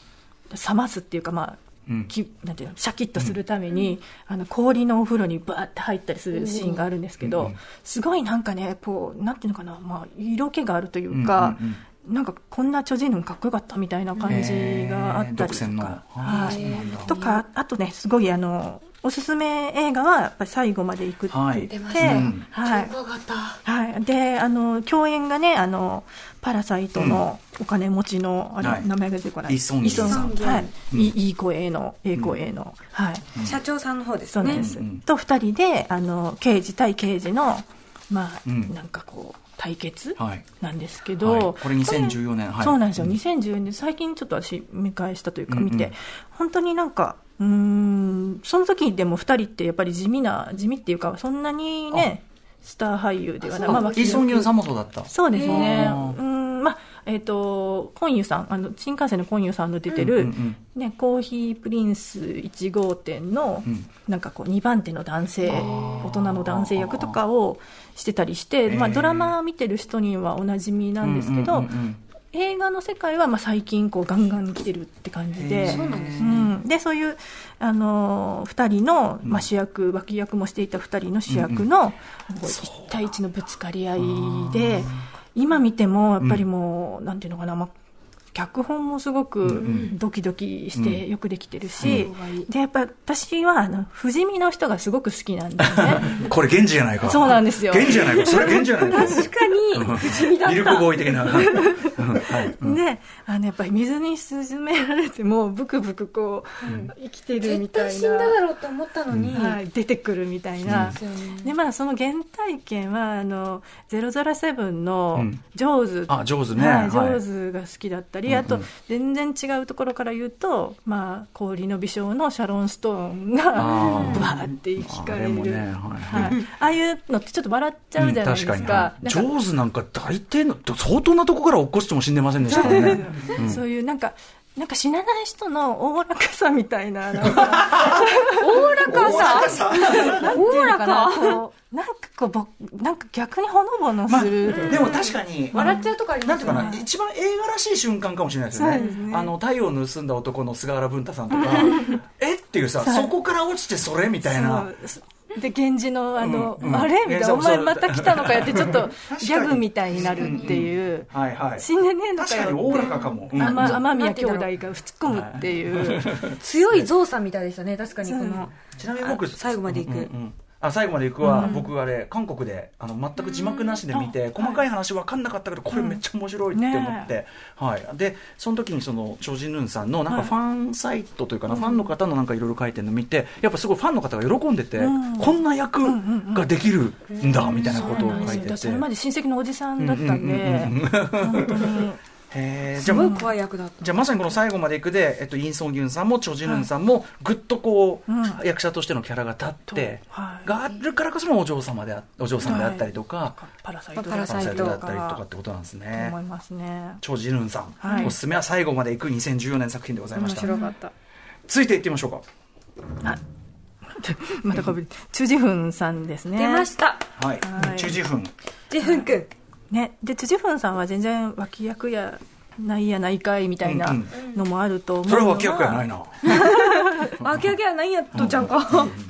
冷ますっていうかまあうんきなんていうのシャキッとするために、あの氷のお風呂にバーって入ったりするシーンがあるんですけど、すごいなんかねこうなんていうのかな、まあ、色気があるというか、なんかこんなチョジヌンかっこよかったみたいな感じがあったりとか。はい。とかあとねすごいあのおすすめ映画はやっぱり最後まで行くって。言って、はい。超怖かったはい、であの共演がねあのパラサイトのお金持ちの、あれはい。名前が出てこない。イ・ソンさんはいうんい。いいい声のええ声の、はい。社長さんの方ですね。そうです、うん。うんと2人であの刑事対刑事のまあ、うん。なんかこう対決はい。なんですけど、はい。これ2014年。はい。そうなんですよ、うん2014年最近ちょっと私見返したというかうん。うん見て、本当になんかうーんその時でも2人ってやっぱり地味な地味っていうかそんなにねスター俳優ではない、イ・ソンギュンさんもそうだった。そうですね。うん。まあえっ、とコンユさんあの新幹線のコンユさんの出てる、うんうんね、コーヒープリンス1号店の、うん。なんかこう2番手の男性大人の男性役とかをしてたりして、まあ、ドラマ見てる人にはおなじみなんですけど、うんうんうんうん。映画の世界はまあ最近こうガンガン来てるって感じで。うなんですうねん。でそういう、あのー、2人の、まあ、主役、脇役もしていた2人の主役の、こう1対1のぶつかり合いで今見てもやっぱりもう、なんていうのかな、まあ脚本もすごくドキドキしてよくできてるし、うんでやっぱ私はあの不死身の人がすごく好きなんですね。これ源氏じゃないか。そうなんですよ。源氏じゃないか。それ源氏じゃないか。確かに不死身だっミルクボーイ的な。うん。はい。であのやっぱり水に沈められてもブクブクこう、生きてるみ絶たいな。対死んだだろうと思ったのに、はい、出てくるみたいな、ですよね。でまあ、その原体験はあの007のうん。ジョーズ、あ上手ね。はいはい。ジョーズが好きだったり、うんうん。あと全然違うところから言うと、まあ、氷の美少のシャロン・ストーンがあー。ぶわーって生き返る。ねはいはい、ああいうのってちょっと笑っちゃうじゃないですか,、うん確かに。なんか上手なんか大抵の、相当なとこから落っこちても死んでませんでしたからね。そういうなんかなんか死なない人のおおらかさみたいな、なんか、おおらかさ。おおらか？こう、なんかこうぼ、なんか逆にほのぼのまあ、する。でも確かに、笑っちゃうとこありなんていう。かな、一番映画らしい瞬間かもしれないですよね。ね。あの、太陽を盗んだ男の菅原文太さんとか、え？っていうさ、そこから落ちてそれみたいな。で源氏のあの、うん。うんあれ？みたいな、お前また来たのかよってちょっとギャグみたいになるっていう、はいはい。死んでねえのかよ確かにおおらかかも。うん。あま雨宮兄弟が突っ込むっていう、強い。ゾウさんみたいでしたね、確かにこの。ちなみに僕あ最後まで行く。うんうんあ最後まで行くは、僕あれ韓国であの全く字幕なしで見て、細かい話分かんなかったけどこれめっちゃ面白いって思って、はい、でその時にそのチョジヌンさんのなんかファンサイトというかな、ファンの方のなんかいろいろ書いてるの見てやっぱすごいファンの方が喜んでて、うん。こんな役ができるんだみたいなことを書いてて。それまで親戚のおじさんだったんで、本当に。へー。じゃあすごい怖い役だった。じゃあまさにこの最後までいくで、えっと、イン・ソン・ギュンさんもチョ・ジヌンさんもぐっとこう、うん。役者としてのキャラが立って、はい。があるからこそのお嬢様であお嬢さんであったりとか、パラサイトパラサイトパラサイトだったりとかってことなんですね。思いますね。チョ・ジヌンさん、はい。おすすめは最後までいく2014年作品でございま面した。白かった。続いていってみましょうか。またかぶり、チュジフンさんですね。出ました。はい、はい。チュ・ジフン。ジフン君。ね、で、チュジフンさんは全然脇役やないやないかいみたいなうんのもあると思うのそれは脇役やないな。なあけあけはないんやっとちゃうか。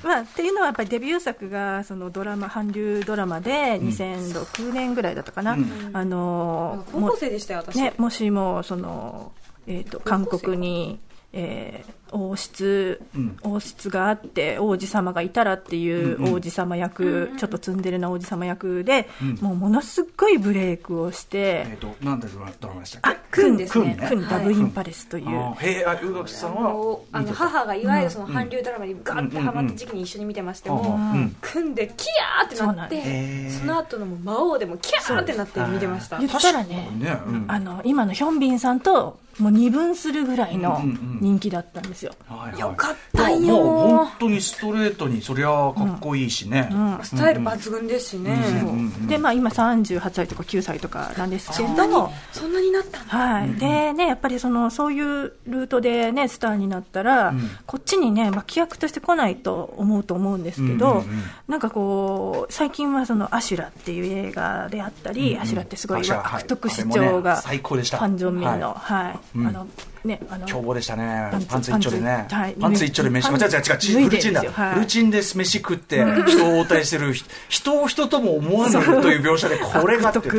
まあ、っていうのはやっぱりデビュー作がそのドラマ韓流ドラマで2006年ぐらいだったかな、うん。あの高校生でしたよ、私。ね、もしもその、えー、と韓国に、えー王室、うん。王室があって王子様がいたらっていううんうん。王子様役、ちょっとツンデレな王子様役で、うん。もうものすごいブレイクをしてえっ、となんでドラドラマでしたっけ？あ、くんですね。クンダブインパレスという、あーへえあ宇垣さんは？あの母がいわゆるその韓流ドラマにガンってハマった時期に一緒に見てまして、うんうんうんもう、うん。組んでキャーってなって、す。その後の魔王でもキャーってなって見てました。言。ったらねね。うん。あの今のヒョンビンさんともう二分するぐらいのうんうんうん。人気だったんですよ、はいはい。よかったよ。もう本当にストレートにそりゃかっこいいしね、うん。スタイル抜群ですしね。うんうんうんでまあ今38歳とか9歳とかなんですけども、そんなになった。はい、でね、やっぱりそのそういうルートで、ね、スターになったら、うん。こっちにね、脇役として来ないと思うと思うんですけど、うんうんうん。なんかこう、最近はそのアシュラっていう映画であったり、うんうん。アシュラってすごい悪徳市長が、最高でした。ファン・ジョンミンの、ははい、うん。あの、ね、あの、凶暴でしたね。パンツ一丁でね。パンツ一丁で飯。パン違う違う違う。フルチンだ。フルチンで飯食って人を応対してるひ人を人とも思わぬという描写でこれがって。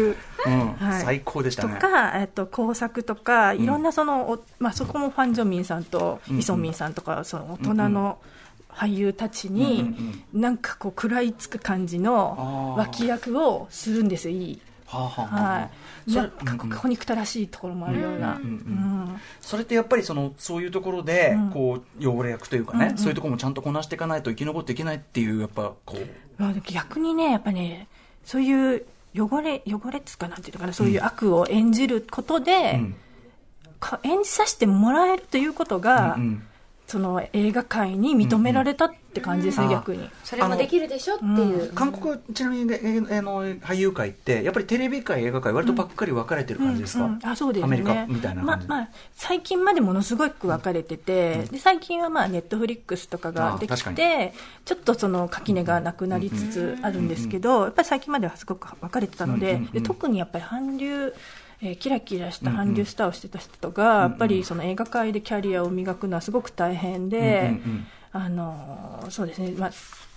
最高でしたね。とか、えっと、工作とか、いろんなその、おまあ、そこもファン・ジョンミンさんとイ・ソンミンさんとか、その大人の俳優たちに、なんかこう、食らいつく感じの脇役をするんですよ、いい。はあはあはあはい。それかここ憎たらしいところもあるような。それってやっぱりそのそういうところでうん。こう汚れ役というかね、そういうところもちゃんとこなしていかないと生き残っていけないっていうやっぱこう。まあ逆にね、やっぱね、そういう汚れ、汚れっつうかなんていうのかな、そういう悪を演じることで、演じさせてもらえるということが、うんうんその映画界に認められたって感じですね、うんうん逆に。それもできるでしょっていう。韓国ちなみにえーあの俳優界ってやっぱりテレビ界映画界割とばっかり分かれてる感じですか、うんうん。あそうですね。アメリカみたいな感じ、ままあ、最近までものすごく分かれてて、で最近はまあネットフリックスとかができてちょっとその垣根がなくなりつつあるんですけど、やっぱり最近まではすごく分かれてたので,、うんうんうん。で特にやっぱり韓流えーキラキラした韓流スターをしてた人が、やっぱりその映画界でキャリアを磨くのはすごく大変で、うんうんうん。あのーそうですね、まあ、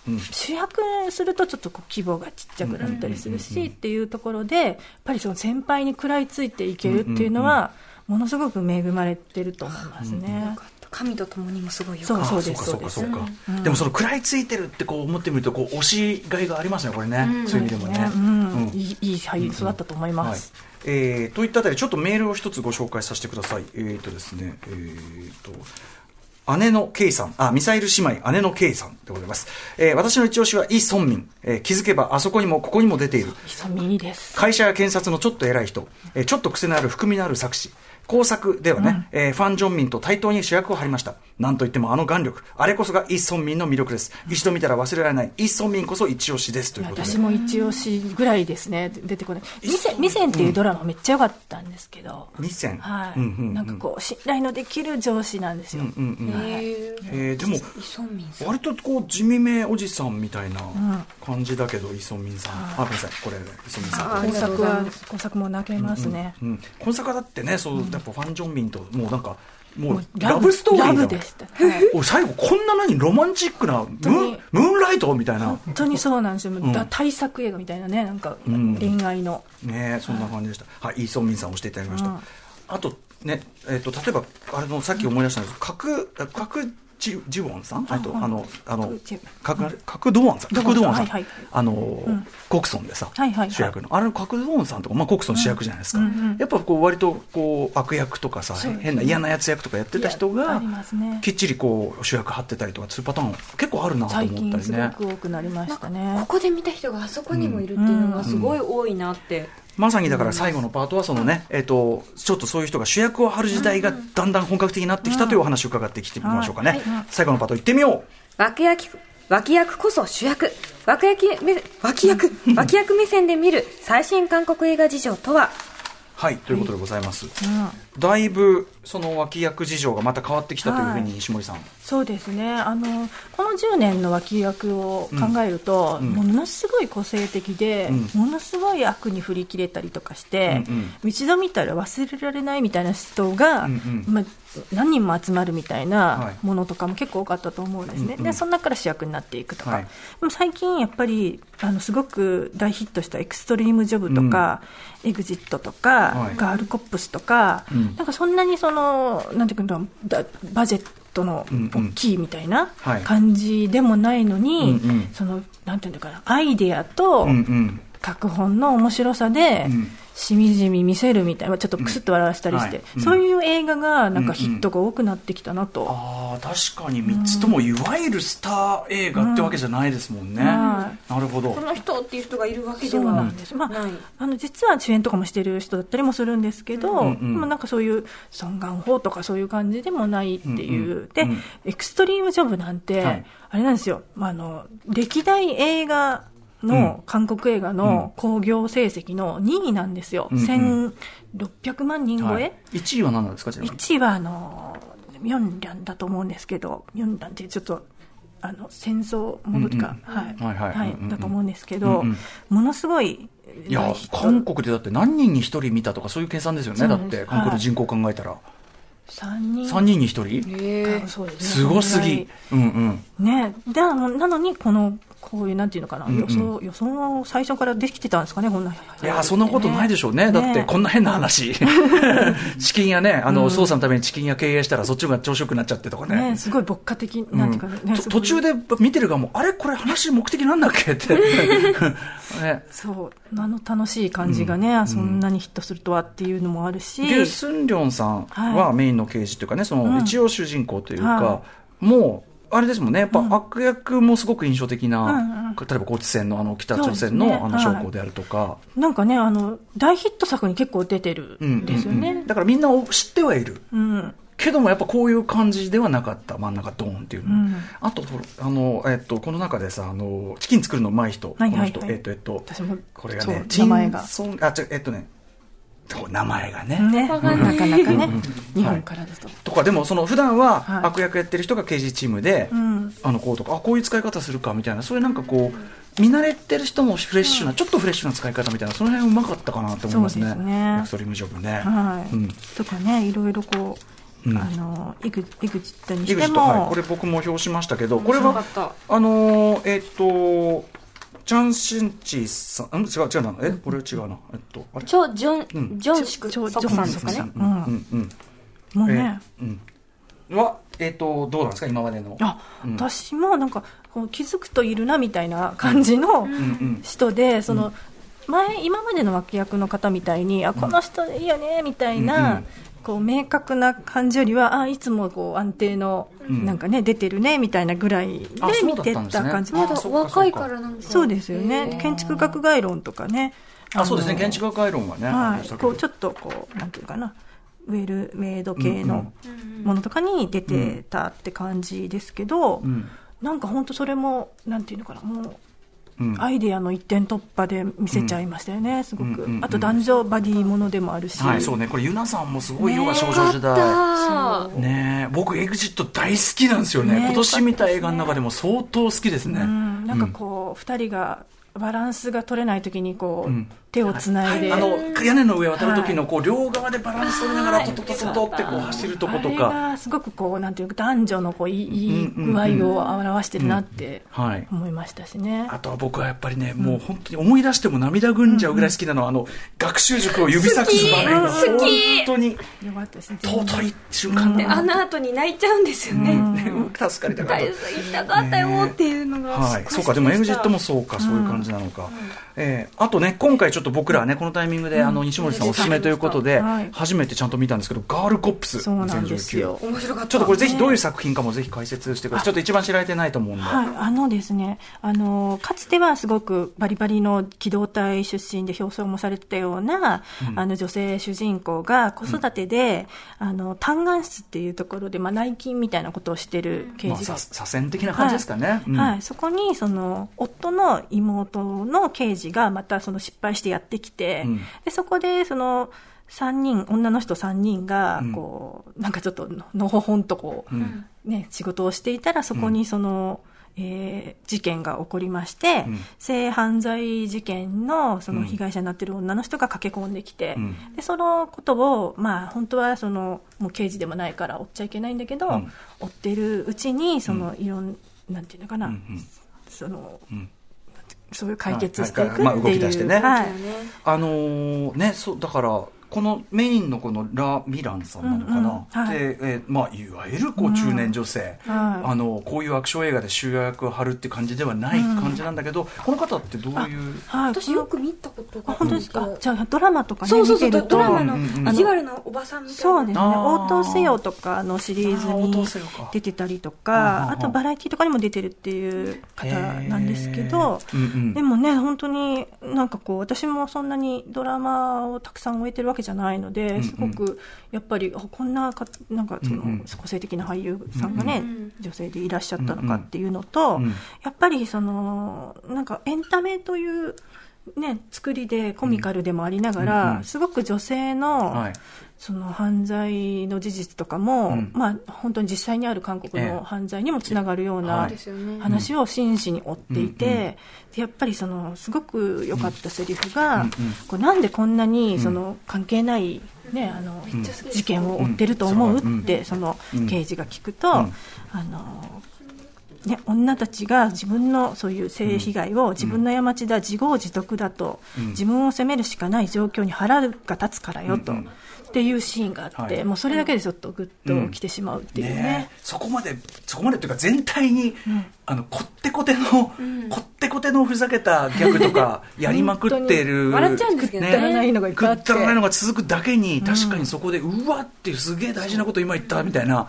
うん。主役するとちょっとこう規模がちっちゃくなったりするしっていうところでやっぱりその先輩に食らいついていけるっていうのはものすごく恵まれてると思いますね。神と共にもすごいよかった。そうそうであすそうかそうかそうか、うん。でもその食らいついてるってこう思ってみるとこう押しがいがありますねこれね、そういう意味でもね。うん。うん。いいいい俳優育ったと思いはい。ます。えーといったあたりちょっとメールを一つご紹介させてくださいえーとですねえーと姉のケイさん、あ、ミサイル姉妹、姉のケイさんでございます。えー私の一押しはイ・ソンミン、えー気づけばあそこにもここにも出ている。ひさみいいです。会社や検察のちょっと偉い人、えーちょっと癖のある含みのある作詞。工作ではね、えーファン・ジョンミンと対等に主役を張りました。なんといってもあの眼力、あれこそがイ・ソンミンの魅力です。一度見たら忘れられない、イ・ソンミンこそ一押しです。ということで。私も一押しぐらいですね、出てこない。ミセミセンっていうドラマめっちゃ良かったんですけど、ミセン。はい、うんうんうん。なんかこう、信頼のできる上司なんですよ。うんうんへえーでも、イソンミンさん。割とこう地味めおじさんみたいな感じだけど、イ・ソンミンさん。あ、ごめんなさい、これ、イ・ソンミンさん。あ工作は、工作も泣けますね。うん、今作はだってね、そう、やっぱファン・ジョンミンと、もうなんか、もうラブストーリーだラブでした。はい。お最後こんな何ロマンチックなムーンムーンライトみたいな。本当にそうなんですよ。ん。だ大作映画みたいなね、なんかん。恋愛の。ねそんな感じでした。はい。イ・ソンミンさんをしていただきました、うん。あとねえっ、と例えばあれのさっき思い出したんです。けど角角ジジウォンさん？あとはい。あのあの角ドウォンさん。角ドウォンさん、あの、ん。コクソンでさ、はいはい。はい主役の。あれの角ドウォンさんとかまあコクソン主役じゃないですか、うんうんうん。やっぱこう割とこう悪役とかさ、変な嫌なやつ役とかやってた人がきっちりこう主役張ってたりとかするパターン結構あるなと思最ったりね。近すごく多くなりましたこね。こで見た人があそこにもいるっていうのがすごい多いなって、まさにだから最後のパートはそのね、えっ、と、ちょっとそういう人が主役を張る時代がだんだん本格的になってきたというお話を伺ってきてみましょうかね。最後のパート行ってみよ脇役脇役こそ主役。脇役目脇役 脇役目線で見る最新韓国映画事情とは？う。はい、ということでございます。うん。だいぶ、その脇役事情がまた変わってきたというふうに西森さん。そうですね。あのこの10年の脇役を考えると、うんものすごい個性的で、うものすごい悪に振り切れたりとかして、うん一度見たら忘れられないみたいな人が、うん。まあ、何人も集まるみたいはない。ものとかも結構多かったと思うんですね、うんうん。でその中から主役になっていくとか、はい。でも最近やっぱりあのすごく大ヒットしたエクストリームジョブとか、エグジットとか、はい。ガールコップスとか、うん。なんかそんなにそのなんていうかだバジェットのうんうん。大きいみたいなはい。感じでもないのに、うんうん。そのなんていうのかなアイデアとうんうん。脚本の面白さで、うん。しみじみ見せるみたいなちょっとクスッと笑わせたりして、うん。はい。うんそういう映画がなんかヒットが多くなってきたなと、ああ、確かに3つともいわゆるスター映画ってわけじゃないですもんね。うん。なるほど。こ。の人っていう人がいるわけでそうはなんです、まああの実は主演とかもしてる人だったりもするんですけど、うんうんでもなんかそういうソン・ガンホーとかそういう感じでもないっていう、うんうんで、うん。エクストリームジョブなんて、はい。あれなんですよ、まあ、あの歴代映画の、韓国映画の興行成績の2位なんですよ、うんうん。1600万人超え、はい、1位は何なんですか、ちなみに。1位はあのミョンリャンだと思うんですけど、ミョンリャンってちょっとあの戦争ものとか、うんはい。はいだと思うんですけど、うんうん。ものすごいいや韓国でだって何人に1人見たとかそういう計算ですよね。だって韓国の人口考えたら、3人。3人に1人？へえそうですね。すごすぎ。うんうん。ね。でなのにこのこういうなんていうのかな、うんうん。予想予想を最初からできてたんですかねこんないいやそんなことないでしょうね、だってこんな変な話、チキン屋ね、あの、捜査のためにチキン屋経営したら、そっちが調子よくなっちゃってとかね。ねすごい牧歌的なんていうか途中で見てる側も、あれ？これ話目的なんだっけ？って。ね そうあの楽しい感じがね、そんなにヒットするとはっていうのもあるし、リュ・スンリョンさんははい。メインの刑事というかね、そのうん。一応主人公というかは、もう、あれですもんね、やっぱ悪役もすごく印象的な、ん例えば高知戦のあの北朝鮮のあの将校であるとか、なんかねあの大ヒット作に結構出てるうんんですよね、だからみんなを知ってはいる。うん。けどもやっぱこういう感じではなかった真ん中ドーンっていうの、うん。あとあの、えっと、この中でさあのチキン作るのうまい人、はいはいはいこの人。えっとえっとこれがねチン名前が。ソンあ違うえっとね名前がね。ね、なかなかね、うん。日本からですと、とかでもその普段ははい。悪役やってる人が刑事チームで、うん。あのこうとかあこういう使い方するかみたいなそういうなんかこう見慣れてる人もフレッシュな、ちょっとフレッシュな使い方みたいなその辺うまかったかなと思いますね。そうですね。エクストリームジョブね、はい。うん。とかねいろいろこう、うん。あのイグイグジットに井しても、はい、これ僕も表しましたけどこれは面白かった。あのーえっとチャン・シンチーさん？ん？違う違うな。え？これ違うな。えっとあれ？チョ・ジョうん。ン、ジョンシクチョソクさんですかね？ジョン。うん。うん。うん。もうね、えーうん。はえっとどうなんですか？今までの。あ、うん。私もなんかこう気づくといるなみたいな感じの人で、その前今までの脇役の方みたいにあこの人いいよねみたいな、うんうんこう明確な感じよりはあいつもこう安定の、うん。なんかね出てるねみたいなぐらいで見てた感じ。まだ若いからなんか。そうですよへねー。建築学概論とかね。あそうですね。の建築学概論はねはい、こうちょっとこうなんていうかな。ウェルメイド系のものとかに出てたって感じですけど、うん。なんか本当それもなんていうのかな。もううんアイデアの一点突破で見せちゃいましたよね、すごく、うんうんうんあと男女バディものでもあるし、はい、そうね、これ、ゆなさんもすごいヨガね少女時代。ねえ。僕、エグジット大好きなんですよね。ね今年見た映画の中でも相当好きですね。うん、なんかこう、二人がバランスが取れないときにこう、うん手をつないで、あの屋根の上渡る時のこう両側でバランス取りながらトトトトトってこう走るとことあれか。がすごくこうなんていうか男女のこういい具合を表してるなってはい。思いましたしね。あとは僕はやっぱりね、もう本当に思い出しても涙ぐんじゃうぐらい好きなのは、あの、学習塾を指さす。場面が、本当に。よかったですね。尊い瞬間。でだな。あの後に泣いちゃうんですよね、ね助かりたかった。大。好き。したかったよっていうのが、はい、そうか、でもエグジットもそうか、そういう感じなのか。えーあとね、今回ちょっと僕らはね、このタイミングで、あの、西森さんおすすめということではい、初めてちゃんと見たんですけど、ガールコップス。そうなんですよ。2019。面白かったちょっとこれぜひどういう作品かもぜひ解説してください。ちょっと一番知られてないと思うんで。はい、あのですね、あの、かつてはすごくバリバリの機動隊出身で表彰もされてたような、あの女性主人公が子育てで、あの、単眼室っていうところで、まあ、内勤みたいなことをしてる刑まあ、事がさ左遷的な感じですかね。うんはい、そこにその夫の妹の刑事がまたその失敗してやってきて、うん。でそこでその3人女の人3人がこう、なんかちょっとのほほんとこう、うん。ね、仕事をしていたらそこにその、えー事件が起こりまして、うん。性犯罪事件のその被害者になっている女の人が駆け込んできて、うん。でそのことを、まあ、本当はそのもう刑事でもないから追っちゃいけないんだけど、うん。追ってるうちにそのいろんなんていうのかな、うんうん。そのうんそういう解決していくっていう、はい。まあ動き出してね。はい。あのーね、そう、だから、このメインのこのラ・ミランさんなのかな、うんうん。はい。で、えーまあ、いわゆるこう中年女性、はい。あの、こういうアクション映画で主役を張るっていう感じではない感じなんだけど、この方ってどういう、はい、私よく見たことがあ本当ですか、じゃあドラマとかねそうそうそう見てると。ドラマのうんうんうん。意地悪なおばさんみたいな。そうですね。応答せよとかのシリーズに出てたりとはあかはああとバラエティとかにも出てるっていう方なんですけど、うんうん。でもね本当になんかこう私もそんなにドラマをたくさん終えてるわけじゃないので、うんすごくやっぱりあこんなかなんかその、個性的な俳優さんがね、女性でいらっしゃったのかっていうのと、やっぱりそのなんかエンタメというね、作りでコミカルでもありながら、すごく女性の,、はいその犯罪の事実とかも、うん。まあ、本当に実際にある韓国ええ。の犯罪にもつながるようはな話を真摯に追っていて、やっぱりそのすごく良かったセリフが、こうなんでこんなにその関係ない、ね、あのん。事件を追ってると思う？うん。って、そのうん。刑事が聞くと、うん。あのね、女たちが自分のそういう性被害を自分の過ちだ、自業自得だと、うん。自分を責めるしかない状況に腹が立つからよと、っていうシーンがあって、はい。もうそれだけでちょっとグッときてしまうっていうね。ねえ。そこまでそこまでっていうか全体に、あのこってこての、こってこてのふざけたギャグとか やりまくってる笑っちゃうんですけどね。くだらないのがいっぱいあって。くだらないのが続くだけに確かにそこで、うわってすげえ大事なこと今言ったみたいな、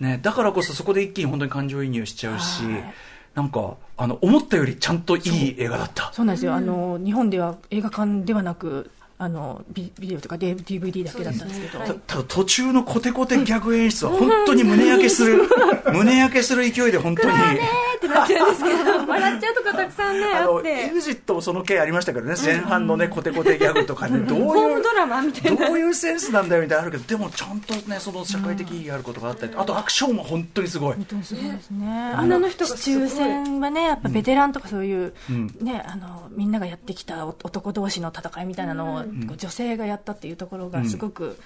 ね、だからこそそこで一気に本当に感情移入しちゃうし、はい。なんかあの思ったよりちゃんといい映画だった。そうなんですよ、あの日本では映画館ではなくあのビビデオとか DVD だけだったんですけど。そうですね。たただ途中のコテコテギャグ演出は本当に胸焼けする。胸焼けする勢いで本当にってなっちゃうんですけど。笑っちゃうとかたくさんねあって。エグジットもその系ありましたけどね前半のねコテコテギャグとかねどういうドラマみたいな。どういうセンスなんだよみたいなのあるけどでもちゃんとねその社会的意義があることがあったりあとアクションも本当にすごい。本当にすごいですね。女の人がすごい市中戦はね、やっぱベテランとかそういう、うん。ね、あの、みんながやってきた男同士の戦いみたいなのを、女性がやったっていうところがすごく、こう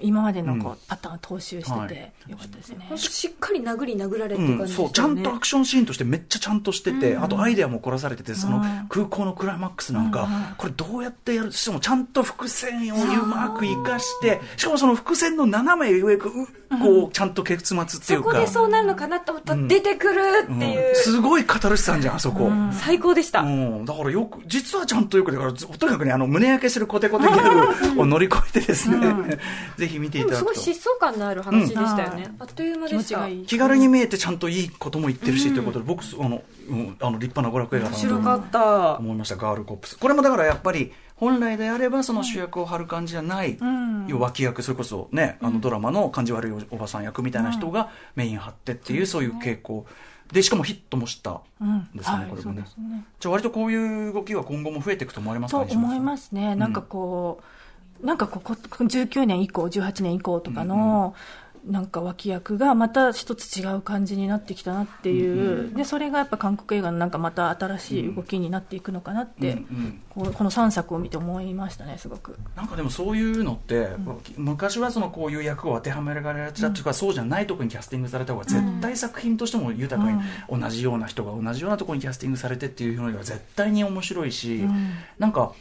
今までのこう、パターンを踏襲してて、よかったですね。本当しっかり殴り殴られってうん、感じで。すよね、そうちゃんとアクションシーンとしてめっちゃちゃん。としてて、あとアイデアも凝らされててそのうん空港のクライマックスなんか、うんこれどうやってやるしかもちゃんと伏線をうまく生かしてしかもその伏線の斜め上こうちゃんと結末っていうか。そこでそうなるのかなと思ったら出てくるっていう、うん。すごいカタルシスなんじゃんあそこ、最高でした、うん、だからよく、実はちゃんとよく、だから、とにかくね、あの、胸焼けするコテコテギャグを乗り越えてですね、ぜひ見ていでもすごいただくと。疾走感のある話でしたよね、うん。あっという間気でした。持ちがいい。気軽に見えてちゃんといいことも言ってるし、ということで、僕、あの、うんあの、立派な娯楽映画だなと面白かった。思いました、ガールコップス。これもだからやっぱり、本来であればその主役を張る感じじゃない、ん。要は脇役それこそねあのドラマの感じ悪いおばさん役みたいな人がメイン張ってっていう、そういう傾向。でしかもヒットもしたんですよね、はいこれもね。ね。じゃあ割とこういう動きは今後も増えていくと思われますかと思いますね、なんかこう、なんかここ19年以降、18年以降とかの、なんか脇役がまた一つ違う感じになってきたなっていう、でそれがやっぱ韓国映画のなんかまた新しい動きになっていくのかなって、うんうん。この3作を見て思いましたね、すごく。なんかでもそういうのって、昔はそのこういう役を当てはめられがちだっていうか、そうじゃないところにキャスティングされた方が絶対作品としても豊かに、同じような人が同じようなところにキャスティングされてっていうのが絶対に面白いし、なんか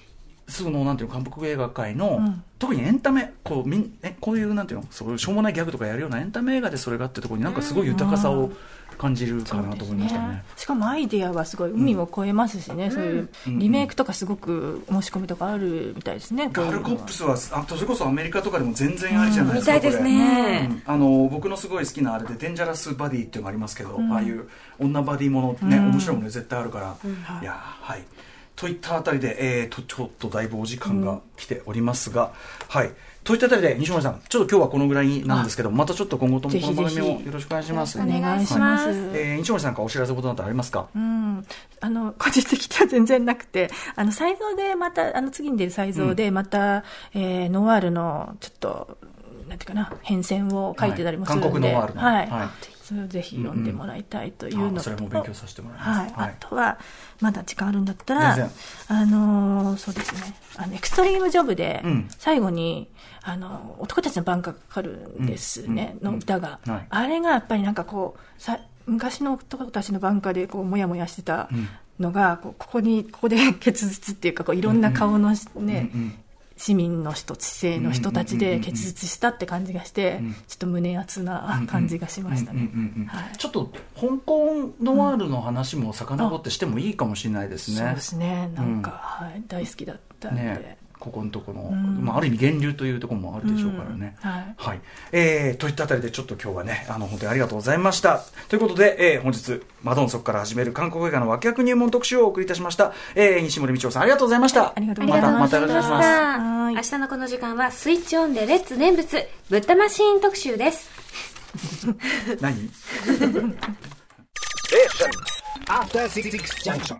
そのなんていうの韓国映画界の、ん。特にエンタメこうみんえこういうなんていうのそうしょうもないギャグとかやるようなエンタメ映画でそれがあってところになんかすごい豊かさを感じるかなと思いましたね。しかもアイデアはすごい海を越えますしね、そういうリメイクとかすごく申し込みとかあるみたいですね、ガルコップスはあそれこそアメリカとかでも全然ありじゃないですか、見たいですね。あの僕のすごい好きなあれでデンジャラスバディっていうのがありますけど、ああいう女バディものね、面白いもの絶対あるから、いやーはいといったあたりで、えー、とちょっとだいぶお時間が来ておりますが、はい。といったあたりで西森さんちょっと今日はこのぐらいなんですけどまたちょっと今後ともこの番組をよろしくお願いします。お願いします。えー、西森さんからお知らせことなどありますか、うん、あの個人的には全然なくて、あの才蔵でまた、あの次に出る才蔵でまた、えーノワールのちょっと、なんていうかな、変遷を書いてたりもするんで、はい。韓国ノワールの。はい、はいそれをぜひ読んでもらいたいというのと、あそれも勉強させてもらいます。はい、はい。あとは、まだ時間あるんだったらあのーそうですね、あのエクストリームジョブでうん、最後に、あの男たちの番がかかるんですね、うん。うん。の歌が、はい。あれがやっぱりなんかこう、さ昔の男たちの番歌でこうもやもやしてたのが、こうここに、ここで 結実っていうか、こういろんな顔のしね、うんうん市民の人、知性の人たちで結実したって感じがして、ちょっと胸熱な感じがしましたね。ちょっと香港ノワールの話も遡ってしてもいいかもしれないですね。そうですね、なんか、はい、大好きだったんで。ねここのところの、んまあ、ある意味源流というところもあるでしょうからね。うんはいはい。えー、といったあたりでちょっと今日はね、あの、本当にありがとうございました。ということで、えー、本日、マドンソクから始める韓国映画の脇役入門特集をお送りいたしました。えー、西森道夫さんありがとうございました。ありがとうございましたまたまたよろしくお願いします。明日のこの時間はスイッチオンでレッツ念仏ブッダマシーン特集です。何？After Six Junction.